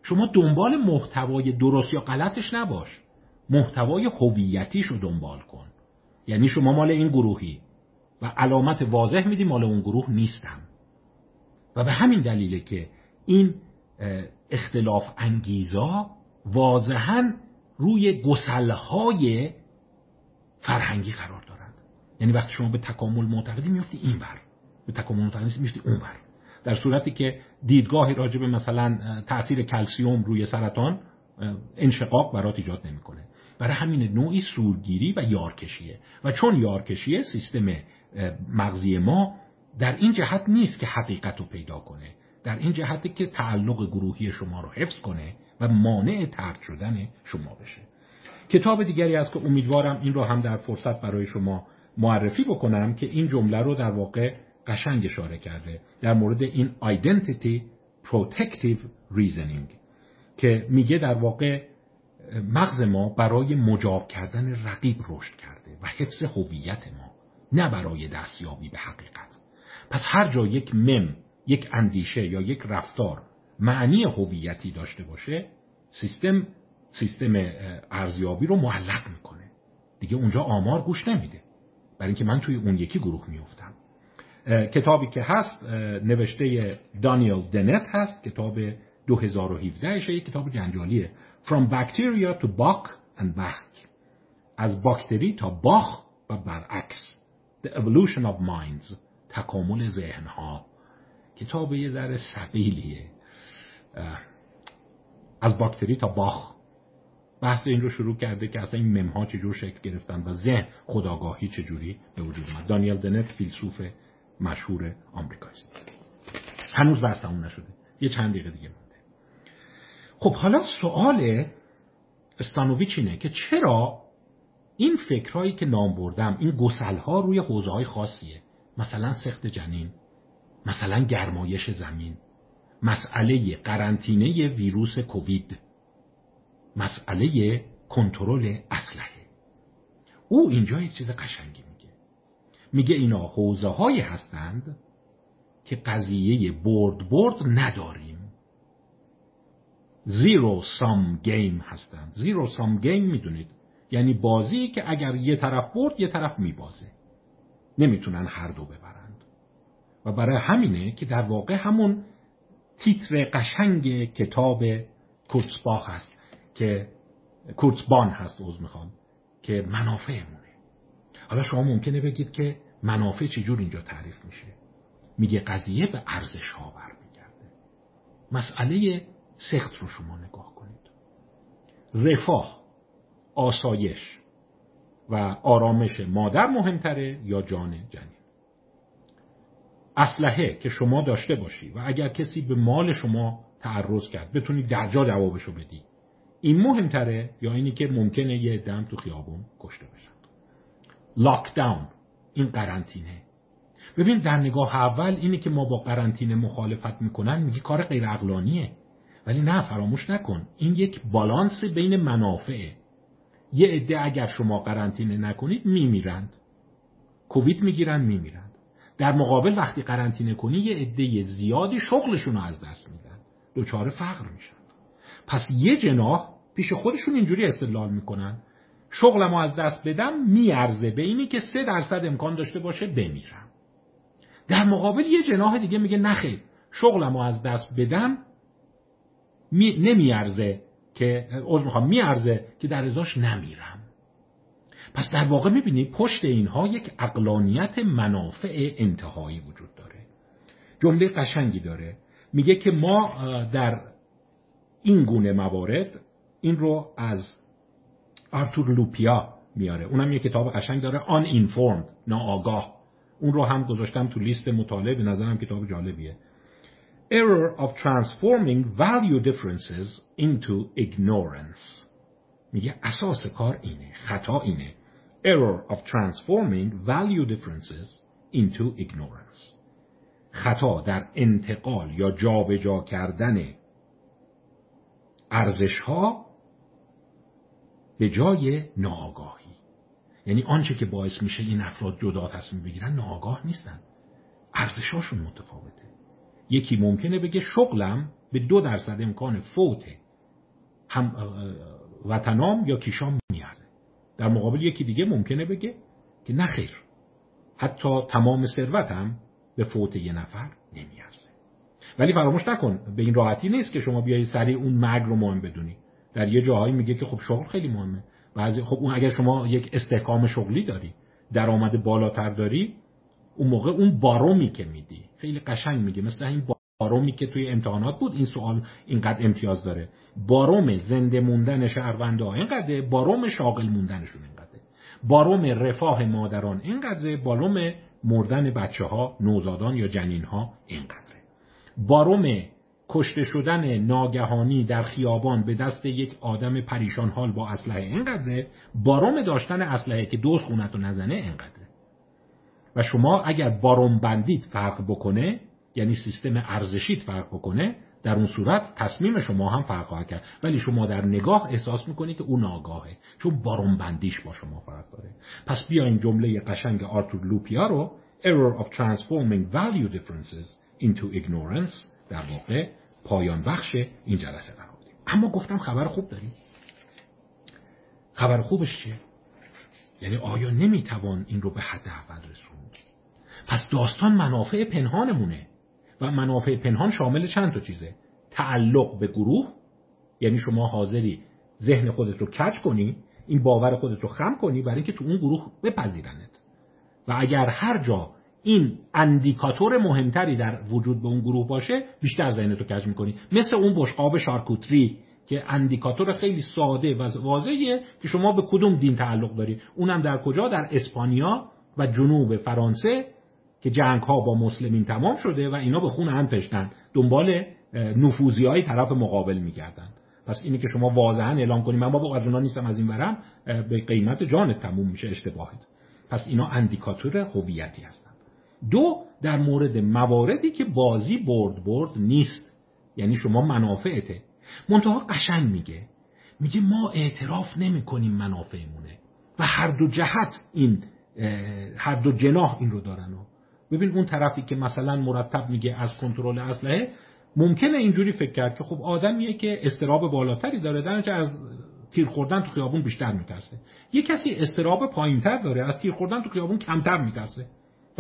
شما دنبال محتوای درست یا غلطش نباش. محتوای هویتیش رو دنبال کن. یعنی شما مال این گروهی و علامت واضح میدی مال اون گروه نیستم. و به همین دلیله که این اختلاف انگیزا واضحا روی گسلهای فرهنگی قرار دارند یعنی وقتی شما به تکامل معتقدی میفتی این بر به تکامل معتقدی میفتی اون بر در صورتی که دیدگاهی راجع به مثلا تاثیر کلسیوم روی سرطان انشقاق برات ایجاد نمی‌کنه. برای همین نوعی سورگیری و یارکشیه. و چون یارکشیه سیستم مغزی ما در این جهت نیست که حقیقت رو پیدا کنه. در این جهت که تعلق گروهی شما رو حفظ کنه و مانع ترد شدن شما بشه. کتاب دیگری است که امیدوارم این رو هم در فرصت برای شما معرفی بکنم که این جمله رو در واقع قشنگ اشاره کرده در مورد این Identity Protective Reasoning که میگه در واقع مغز ما برای مجاب کردن رقیب رشد کرده و حفظ هویت ما نه برای دستیابی به حقیقت. پس هر جا یک مم یک اندیشه یا یک رفتار معنی هویتی داشته باشه سیستم سیستم ارزیابی رو معلق می‌کنه. دیگه اونجا آمار گوش نمیده. برای اینکه من توی اون یکی گروه میفتم کتابی که هست نوشته دانیل دنت هست کتاب 2017 شه یک کتاب جنجالیه From Bacteria to Bach and Bach از باکتری تا باخ و برعکس. The Evolution of Minds. تکامل ذهنها. کتاب یه ذره سبیلیه. از باکتری تا باخ. بحث این رو شروع کرده که اصلا این ممها چجور شکل گرفتن و ذهن خداگاهی چجوری به وجود اومد. دانیل دنت فیلسوف مشهور آمریکایی هنوز بحث تموم نشده. یه چند دقیقه دیگه مونده. خب حالا سوال استانوویچ اینه که چرا این فکرهایی که نام بردم این گسلها روی حوزه های خاصیه؟ مثلا سخت جنین مثلا گرمایش زمین مسئله قرنطینه ویروس کووید مسئله کنترل اسلحه. او اینجا یک چیز قشنگی میگه اینا حوزه هایی هستند که قضیه برد برد نداریم. زیرو سام گیم هستند. زیرو سام گیم می‌دونید. یعنی بازی که اگر یه طرف برد یه طرف میبازه. نمی‌تونن هر دو ببرند. و برای همینه که در واقع همون تیتر قشنگ کتاب کورتسباخ هست که کورتسبان هست اوز می‌خوام که منافعمونه حالا شما ممکنه بگید که منافع چجور اینجا تعریف میشه؟ میگه قضیه به ارزش ها برمیگرده. مسئله سخت رو شما نگاه کنید. رفاه آسایش و آرامش مادر مهمتره یا جان جنین؟ اسلحه که شما داشته باشی و اگر کسی به مال شما تعرض کرد بتونی در جا جوابشو بدی این مهمتره یا اینی که ممکنه یه دم تو خیابون کشته بشن؟ لاکداون این قرنطینه. ببین در نگاه اول اینی که ما با قرنطینه مخالفت می‌کنن میگه کار غیر اقلانیه ولی نه فراموش نکن. این یک بالانس بین منافعه. یه عده اگر شما قرنطینه نکنید میمیرند. کووید می‌گیرن میمیرند. در مقابل وقتی قرنطینه کنی یه عده زیادی شغلشون رو از دست میدن. دچار فقر میشن. پس یه جناح پیش خودشون اینجوری استدلال می‌کنن. شغلمو از دست بدم میارزه. به اینی که سه درصد امکان داشته باشه بمیرم. در مقابل یه جناح دیگه میگه نخیر شغلمو از دست بدم می... نمیارزه که عذر می‌خوام میارزه که در ازاش نمیرم. پس در واقع می‌بینی پشت اینها یک اقلانیت منافع انتهایی وجود داره. جمله قشنگی داره. میگه که ما در این گونه موارد این رو از آرتور لوپیا میاره. اونم یه کتاب قشنگ داره آن اینفورمد ناآگاه. اون رو هم گذاشتم تو لیست مطالعه به نظرم کتاب جالبیه. Error of transforming value differences into ignorance. میگه اساس کار اینه خطا اینه. Error of transforming value differences into ignorance. خطا در انتقال یا جابجا جا کردن ارزش ها به جای ناآگاهی. یعنی آنچه که باعث میشه این افراد جدا تصمیم بگیرن ناآگاه نیستن. ارزشاشون متفاوته. یکی ممکنه بگه شغلم به دو درصد امکان فوت هم وطنام یا کیشام میارزه. در مقابل یکی دیگه ممکنه بگه که نخیر حتی تمام ثروتم به فوت یه نفر نمیارزه. ولی فراموش نکن به این راحتی نیست که شما بیایی سریع اون مرگ رو مهم بدونی. در یه جاهایی میگه که خب شغل خیلی مهمه. بعضی خب اون اگر شما یک استحکام شغلی داری درآمد بالاتر داری اون موقع اون بارومی که میدی خیلی قشنگ میگه. مثل این بارومی که توی امتحانات بود این سوال اینقدر امتیاز داره. باروم زنده موندن شهرونده ها اینقدر باروم شاغل موندنشون اینقدره. باروم رفاه مادران اینقدره باروم مردن بچه ها نوزادان یا جنین ها اینقدره. باروم کشته شدن ناگهانی در خیابان به دست یک آدم پریشان حال با اسلحه اینقدره؟ باروم داشتن اسلحه که دوست خونت رو نزنه اینقدره. و شما اگر باروم بندید فرق بکنه یعنی سیستم ارزشیت فرق بکنه در اون صورت تصمیم شما هم فرق خواهد کرد. ولی شما در نگاه احساس می‌کنید که اون آگاهه چون باروم بندیش با شما فرق داره. پس بیاین جمله قشنگ آرتور لوپیا رو error of transforming value differences into ignorance در واقع پایان بخش این جلسه قرار اما گفتم خبر خوب داریم خبر خوبش چیه؟ یعنی آیا نمی‌توان این رو به حد اول رسوند؟ پس داستان منافع پنهانمونه و منافع پنهان شامل چند تا چیزه؟ تعلق به گروه یعنی شما حاضری ذهن خودت رو کج کنی این باور خودت رو خم کنی برای اینکه تو اون گروه بپذیرنت. و اگر هر جا این اندیکاتور مهمتری در وجود به اون گروه باشه بیشتر ذهنت رو کج می‌کنی. مثل اون بشقاب شارکوتری که اندیکاتور خیلی ساده و واضحه که شما به کدوم دین تعلق داری. اونم در کجا؟ در اسپانیا و جنوب فرانسه که جنگ ها با مسلمین تمام شده و اینا به خون هم تشتن. دنبال نفوزی های طرف مقابل میگردن. پس اینی که شما واضحا اعلام کنیم من با اونا نیستم از این برم به قیمت جان تموم میشه اشتباهت. پس اینا اندیکاتور هویتی هستن. دو در مورد مواردی که بازی برد برد نیست. یعنی شما منافعته. منتها قشنگ میگه. میگه ما اعتراف نمی کنیم منافعمونه. و هر دو جهت این هر دو جناح این رو دارن. ببین اون طرفی که مثلا مرتب میگه از کنترل اسلحه ممکنه اینجوری فکر کرد که خب آدمیه که استراب بالاتری داره درنچه از تیر خوردن تو خیابون بیشتر میترسه. یه کسی استراب پایینتر داره از تیر خوردن تو خیابون کمتر میترسه.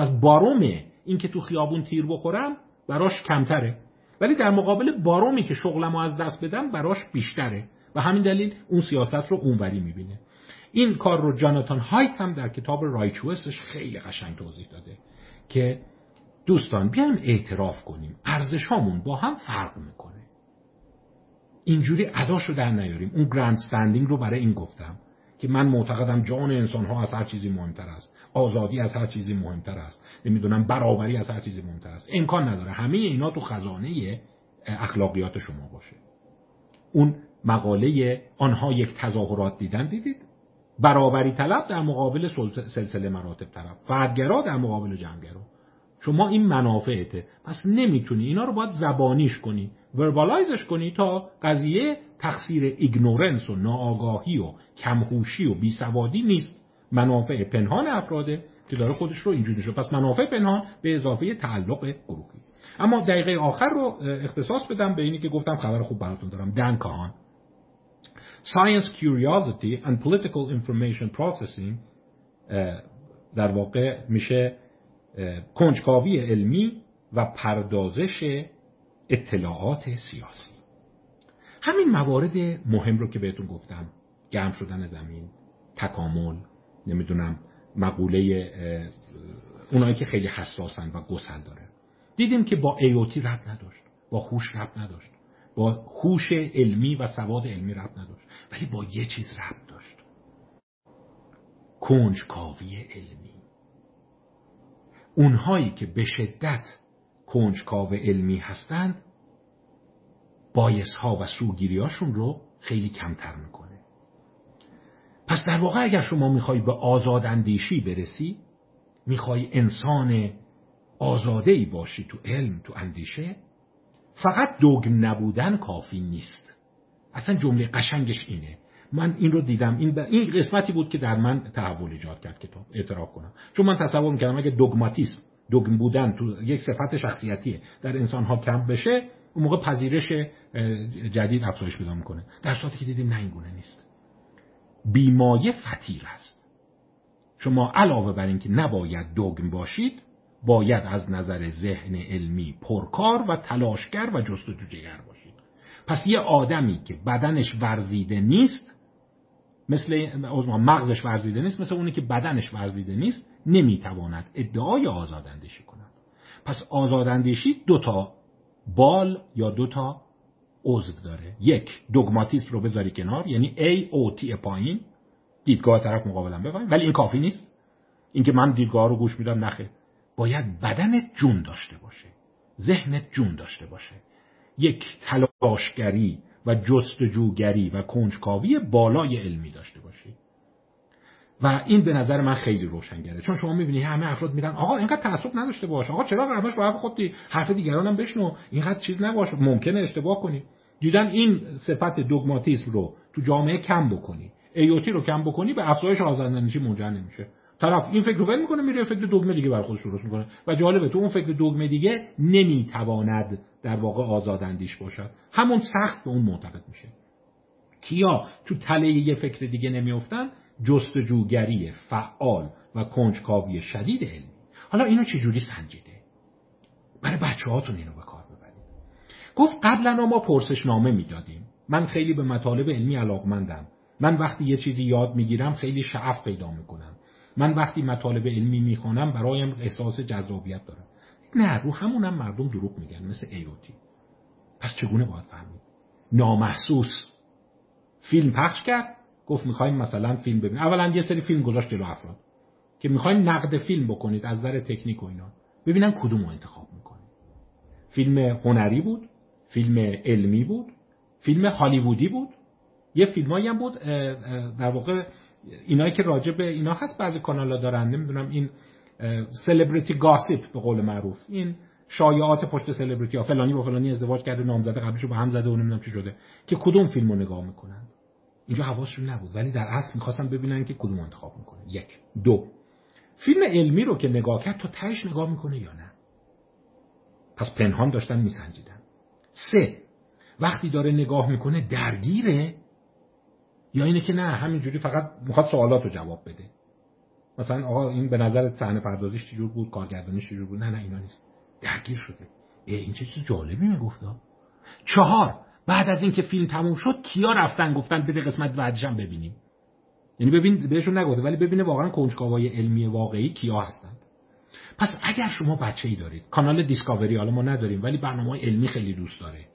پس بارومه این که تو خیابون تیر بخورم براش کمتره. ولی در مقابل بارومی که شغلمو از دست بدم براش بیشتره و همین دلیل اون سیاست رو اونوری می‌بینه. این کار رو جاناتان هایت هم در کتاب رایچوسش خیلی قشنگ توضیح داده که دوستان بیایم اعتراف کنیم. ارزش هامون با هم فرق می‌کنه. اینجوری اداش رو در نیاریم. اون گرند رو برای این گفتم. که من معتقدم جان انسان ها از هر چیزی مهمتر است. آزادی از هر چیزی مهمتر است. نمی‌دونم برابری از هر چیزی مهمتر است. امکان نداره. همه اینا تو خزانه اخلاقیات شما باشه. اون مقاله آنها یک تظاهرات دیدن دیدید؟ برابری طلب در مقابل سلسله مراتب طرف فردگرا در مقابل جمعگرا. شما این منافعته. پس نمی‌تونی. اینا رو باید زبانیش کنی. verbalize ش کنی تا قضیه تقصیر ignorance و ناآگاهی و کمهوشی و بیسوادی نیست. منافع پنهان افراده که داره خودش رو اینجوری شد پس منافع پنهان به اضافه تعلق گروهی. اما دقیقه آخر رو اختصاص بدم به اینی که گفتم خبر خوب براتون دارم. دن کاهان Science Curiosity and Political Information Processing در واقع میشه کنجکاوی علمی و پردازش اطلاعات سیاسی. همین موارد مهم رو که بهتون گفتم. گرم شدن زمین تکامل نمی‌دونم مقوله اونایی که خیلی حساسن و گسل داره. دیدیم که با ایوتی رب نداشت با خوش رب نداشت با هوش علمی و سواد علمی رب نداشت ولی با یه چیز رب داشت. کنجکاوی علمی. اونهایی که به شدت کنجکاو علمی هستند بایس ها و سوگیریاشون رو خیلی کمتر می‌کنه. پس در واقع اگر شما می‌خوای به آزاد اندیشی برسی می‌خوای انسان آزاده ای باشی تو علم تو اندیشه فقط دوگم نبودن کافی نیست. اصلا جمله قشنگش اینه. من این رو دیدم. این, این قسمتی بود که در من تحول ایجاد کرد کتاب اعتراف کنم. چون من تصور می‌کردم اگه دوگماتیسم دوگم بودن تو یک صفت شخصیتیه در انسان ها کم بشه اون موقع پذیرش جدید افزایش پیدا می‌کنه. در صورتی که دیدیم نه این گونه نیست. بیمایه فتیر است. شما علاوه بر اینکه نباید دوگم باشید باید از نظر ذهن علمی پرکار و تلاشگر و جستجوجگر باشید. پس یه آدمی که بدنش ورزیده نیست مثل مغزش ورزیده نیست مثل اونی که بدنش ورزیده نیست نمی‌تواند ادعای آزاداندیشی کند. پس آزاداندیشی دو تا بال یا دو تا عضو داره. یک دوگماتیسم رو بذاری کنار یعنی A او تی پایین. دیدگاه طرف مقابلم بفهمی ولی این کافی نیست. اینکه من دیدگاه رو گوش میدم نخه. باید بدنت جون داشته باشه. ذهنت جون داشته باشه. یک تلاشگری جستجوگری و کنجکاوی بالای علمی داشته باشی و این به نظر من خیلی روشنگره. چون شما می‌بینی همه افراد میرن آقا اینقدر تعصب نداشته باش. آقا چرا همش رو خودی حرف دیگران هم بشنو؟ اینقدر چیز نباش. ممکنه اشتباه کنی. دیدن این صفت دوگماتیسم رو تو جامعه کم بکنی. ایوتی رو کم بکنی به افزایش آزاداندیشی منجر نمیشه. طرف این فکر رو ول می‌کنه میره فکر دگمه دیگه بر خودش درست می‌کنه. و جالبه تو اون فکر دگمه دیگه نمی‌تواند در واقع آزاداندیش باشد. همون سخت به اون معتقد میشه. کیا تو تله یه فکر دیگه نمیافتن؟ جستجوگری فعال و کنجکاوی شدید علمی حالا اینو چجوری سنجیده؟ برای بچه هاتون اینو به کار ببرید. گفت قبلا ما پرسشنامه می‌دادیم. من خیلی به مطالب علمی علاقمندم. من وقتی یه چیزی یاد می‌گیرم خیلی شعف پیدا می‌کنم. من وقتی مطالب علمی می‌خوانم برایم احساس جذابیت دارم نه رو همونم مردم دروغ میگن مثل ایوتی پس چگونه باید فهمید؟ نامحسوس. فیلم پخش کرد گفت می‌خوایم مثلا فیلم ببینیم اولا یه سری فیلم گذاشت جلو افراد که می‌خوایم نقد فیلم بکنید از نظر تکنیک و اینا. ببینن کدوم رو انتخاب می‌کنید. فیلم هنری بود فیلم علمی بود فیلم هالیوودی بود. یه فیلمایی هم بود در واقع اینایی که راجع به اینا هست بعضی کانالا دارن نمی‌دونم این سلبریتی گاسیپ به قول معروف. این شایعات پشت سلبریتی ها فلانی با فلانی ازدواج کرده نامزده قبلش با هم زده و نمی‌دونم چی شده. که کدوم فیلمو نگاه می‌کنن؟ اینجا حواسشون نبود ولی در اصل می‌خواستن ببینن که کدوم انتخاب می‌کنه یک. دو. فیلم علمی رو که نگاه کرد تو تهش نگاه می‌کنه یا نه؟ پس پنهان داشتن میسنجیدن. سه. وقتی داره نگاه می‌کنه درگیره یا اینه که نه همینجوری فقط می‌خواد سوالات رو جواب بده. مثلا آقا این به نظر صحنه پردازیش چجور بود؟ کارگردانیش چجور بود؟ نه نه اینا نیست. درگیر شده. این چه چیز جالبی میگفتا چهار بعد از اینکه فیلم تموم شد کیا رفتن گفتن بده قسمت بعدش هم ببینیم. یعنی ببین بهشون نگفته ولی ببینه واقعا کنجکاوای علمی واقعی کیا هستند پس اگر شما بچه ای دارید کانال دیسکاوری حالا ما نداریم ولی برنامه علمی خیلی دوست داره.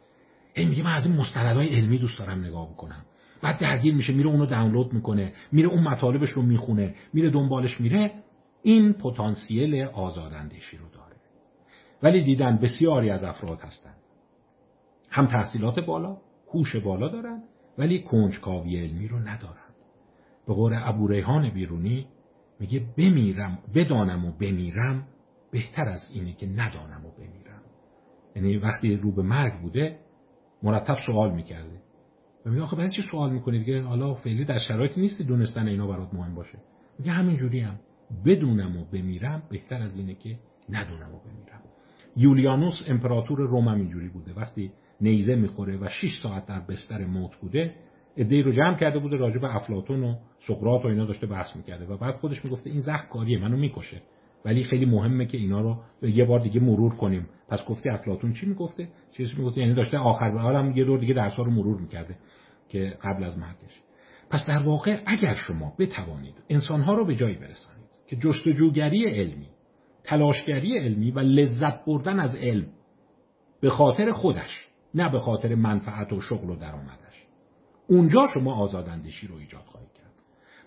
این میگه من از این مستندهای علمی دوست دارم نگاه بکنم. بعد درگیر میشه میره اونو دانلود می‌کنه میره اون مطالبش رو می‌خونه میره دنبالش میره. این پتانسیل آزاداندیشی رو داره. ولی دیدن بسیاری از افراد هستند هم تحصیلات بالا هوش بالا دارن ولی کنجکاوی علمی رو ندارن. به قول ابو ریحان بیرونی میگه بمیرم بدانم و بمیرم بهتر از اینه که ندانم و بمیرم. یعنی وقتی رو به مرگ بوده مرتب سوال می‌کرده. و میگه آخه برای چی سوال می‌کنید که حالا فعلی در شرایطی نیستی دونستن اینا برات مهم باشه. میگه همین جوری هم. بدونم و بمیرم بهتر از اینه که ندونم و بمیرم. یولیانوس امپراتور روم هم اینجوری بوده. وقتی نیزه می‌خوره و 6 ساعت در بستر موت بوده ادهی رو جمع کرده بوده راجع به افلاتون و سقراط و اینا داشته بحث می‌کرده و بعد خودش می‌گفته این زخم کاریه منو می‌کشه. ولی خیلی مهمه که اینا رو یه بار دیگه مرور کنیم. پس گفته افلاتون چی می‌گفته؟ چیزی می‌گفته یعنی داشته آخر به حالم یه دور دیگه درس‌ها رو مرور می‌کرده. که قبل از مرگش پس در واقع اگر شما بتوانید انسانها رو به جایی برسانید که جستجوگری علمی تلاشگری علمی و لذت بردن از علم به خاطر خودش نه به خاطر منفعت و شغل و درآمدش. اونجا شما آزاداندیشی رو ایجاد خواهید کرد.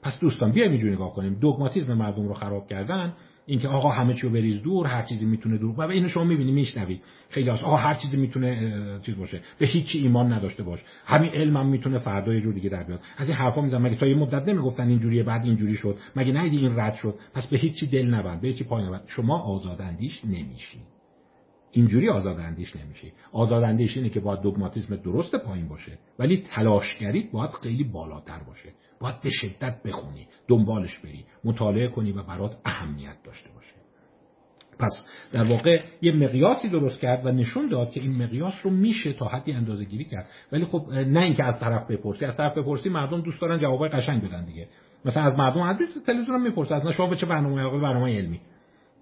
پس دوستان بیایم اینجوری نگاه کنیم. دوگماتیزم مردم رو خراب کردن اینکه آقا همه چیو بریز دور هر چیزی می‌تونه دور و اینو شما می‌بینی میشنوی خیلی آقا هر چیزی می‌تونه چیز باشه. به هیچی ایمان نداشته باش. همین علمم می‌تونه فردا یه جور دیگه در بیاد. از این حرفا می‌زنن مگه تا یه مدت نمی‌گفتن اینجوریه بعد اینجوری شد؟ مگه نه این رد شد؟ پس به هیچی دل نبند. به هیچی پای نبند. شما آزاداندیش نمیشی. اینجوری آزاداندیش نمیشی. آزاداندیش اینه که باید دوگماتیسم درست پایین باشه. ولی تلاشگریت باید خیلی بالاتر باشه. باید به شدت بخونی دنبالش بری مطالعه کنی و برات اهمیت داشته باشه. پس در واقع یه مقیاسی درست کرد و نشون داد که این مقیاس رو میشه تا حدی اندازه گیری کرد. ولی خب نه اینکه از طرف بپرسی از طرف بپرسی مردم دوست دارن جوابای قشنگ بدن دیگه. مثلا از مردم از تلویزیون هم می‌پرسن از شما به چه برنامه برنامه علمی؟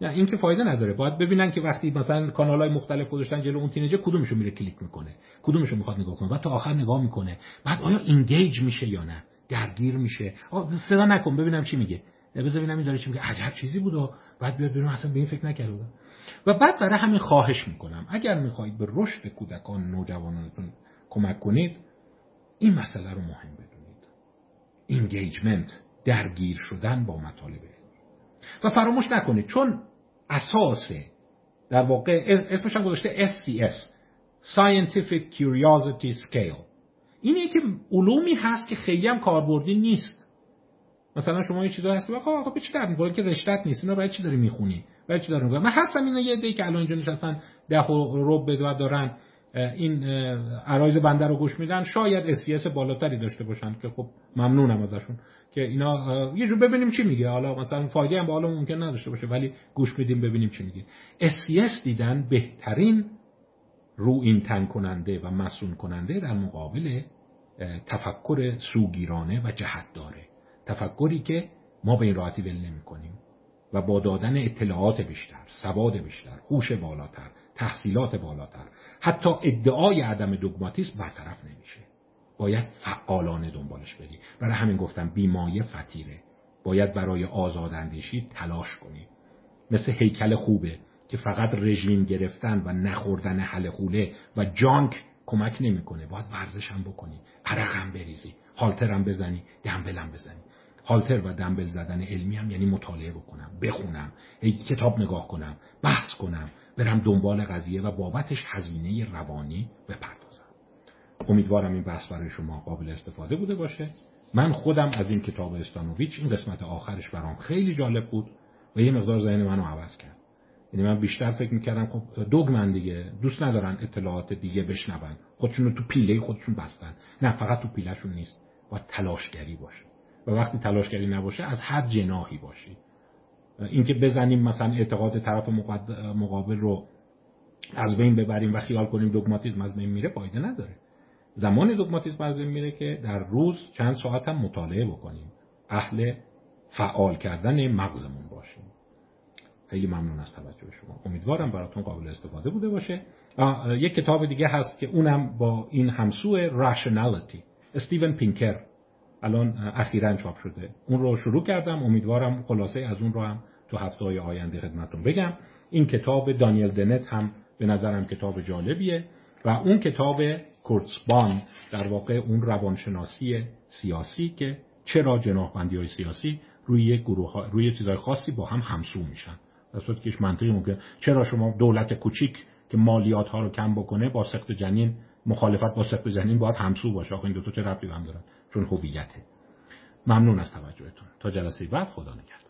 نه این که فایده نداره. باید ببینن که وقتی مثلا کانال های مختلف گذاشتن جلو اون teenager کدومشو میره کلیک می‌کنه کدومشو می‌خواد نگاه کنه بعد تا آخر نگاه می‌کنه. بعد آیا engage میشه یا نه؟ درگیر میشه. صدا نکن ببینم چی میگه. بذار ببینم این داره چی میگه. عجب چیزی بود و بعد بیاد ببینم اصلا به این فکر نکرده و بعد برای همین خواهش می‌کنم. اگر می‌خواهید به رشد کودکان نوجوانانتون کمک کنید این مسئله رو مهم بدونید. engagement درگیر شدن با مطالب و فراموش نکنید چون اساس در واقع اسمش هم گذاشته SCS Scientific Curiosity Scale. اینه که علومی هست که خیلی هم کاربردی نیست. مثلا شما یه چیزا هست آقا آقا به چی در که رشتت نیست. اینا برای چی داری می‌خونی؟ برای چی داری می‌خونی من هستم اینا یه دی که الان اینجا نشستن ده رب و دارن این عرایز بنده رو گوش میدن. شاید اسیس بالاتری داشته باشن که خب ممنونم ازشون که اینا یه جور ببینیم چی میگه. حالا مثلا فایده هم به حالا ممکن نداشته باشه ولی گوش میدیم ببینیم چی میگه. اسیس دیدن بهترین رو این تن کننده و مسون کننده در مقابل تفکر سوگیرانه و جهت داره تفکری که ما به این راحتی ول نمی کنیم و با دادن اطلاعات بیشتر سواد بیشتر هوش بالاتر تحصیلات بالاتر حتی ادعای عدم دوگماتیسم برطرف نمیشه. باید فعالانه دنبالش بری برای همین گفتم بیمایه فتیره باید برای آزاداندیشی تلاش کنی مثل هیکل خوبه که فقط رژیم گرفتن و نخوردن حل خوله و جانک کمک نمی‌کنه. باید ورزش هم بکنی. عرق بریزی. هالتر هم بزنی. دنبل هم بزنی. هالتر و دنبل زدن علمی هم یعنی مطالعه بکنم بخونم کتاب نگاه کنم بحث کنم برم دنبال قضیه و بابتش هزینه روانی بپردازم. امیدوارم این بحث برای شما قابل استفاده بوده باشه. من خودم از این کتاب استانوویچ این قسمت آخرش برام خیلی جالب بود و یه مقدار ذهن منو عوض کرد. یعنی من بیشتر فکر می‌کردم خب دوگمن دیگه دوست ندارن اطلاعات دیگه بشنون. خودشون تو پیله خودشون بستن. نه فقط تو پیلهشون نیست. با تلاشگری باشه. و وقتی تلاشگری نباشه از هر جناحی باشی. اینکه بزنیم مثلا اعتقاد طرف مقابل رو از بین ببریم و خیال کنیم دوگماتیزم از بین میره فایده نداره. زمان دوگماتیزم از بین میره که در روز چند ساعت هم مطالعه بکنیم. اهل فعال کردن مغزمون باشیم. خیلی ممنون از توجه شما. امیدوارم براتون قابل استفاده بوده باشه. یک کتاب دیگه هست که اونم با این همسو راشنالیتی استیون پینکر. الان اخیرا چاپ شده. اون رو شروع کردم. امیدوارم خلاصه از اون رو هم تو هفته های آینده خدمتون بگم. این کتاب دانیل دنت هم به نظرم کتاب جالبیه و اون کتاب کورتسبان در واقع اون روانشناسی سیاسی که چرا جناحبندی های سیاسی روی گروه ها، روی چیزهای خاصی با هم همسو میشن. در صورتی که منطقی ممکن. چرا شما دولت کوچیک که مالیات ها رو کم بکنه با سخت جنین مخالفت با سخت جنین باید همسو باشه؟ آخه این دو تا چه ربطی هم دارن؟ چون هویته. ممنون از توجهتون. تا جلسه بعد خدا نگهدار.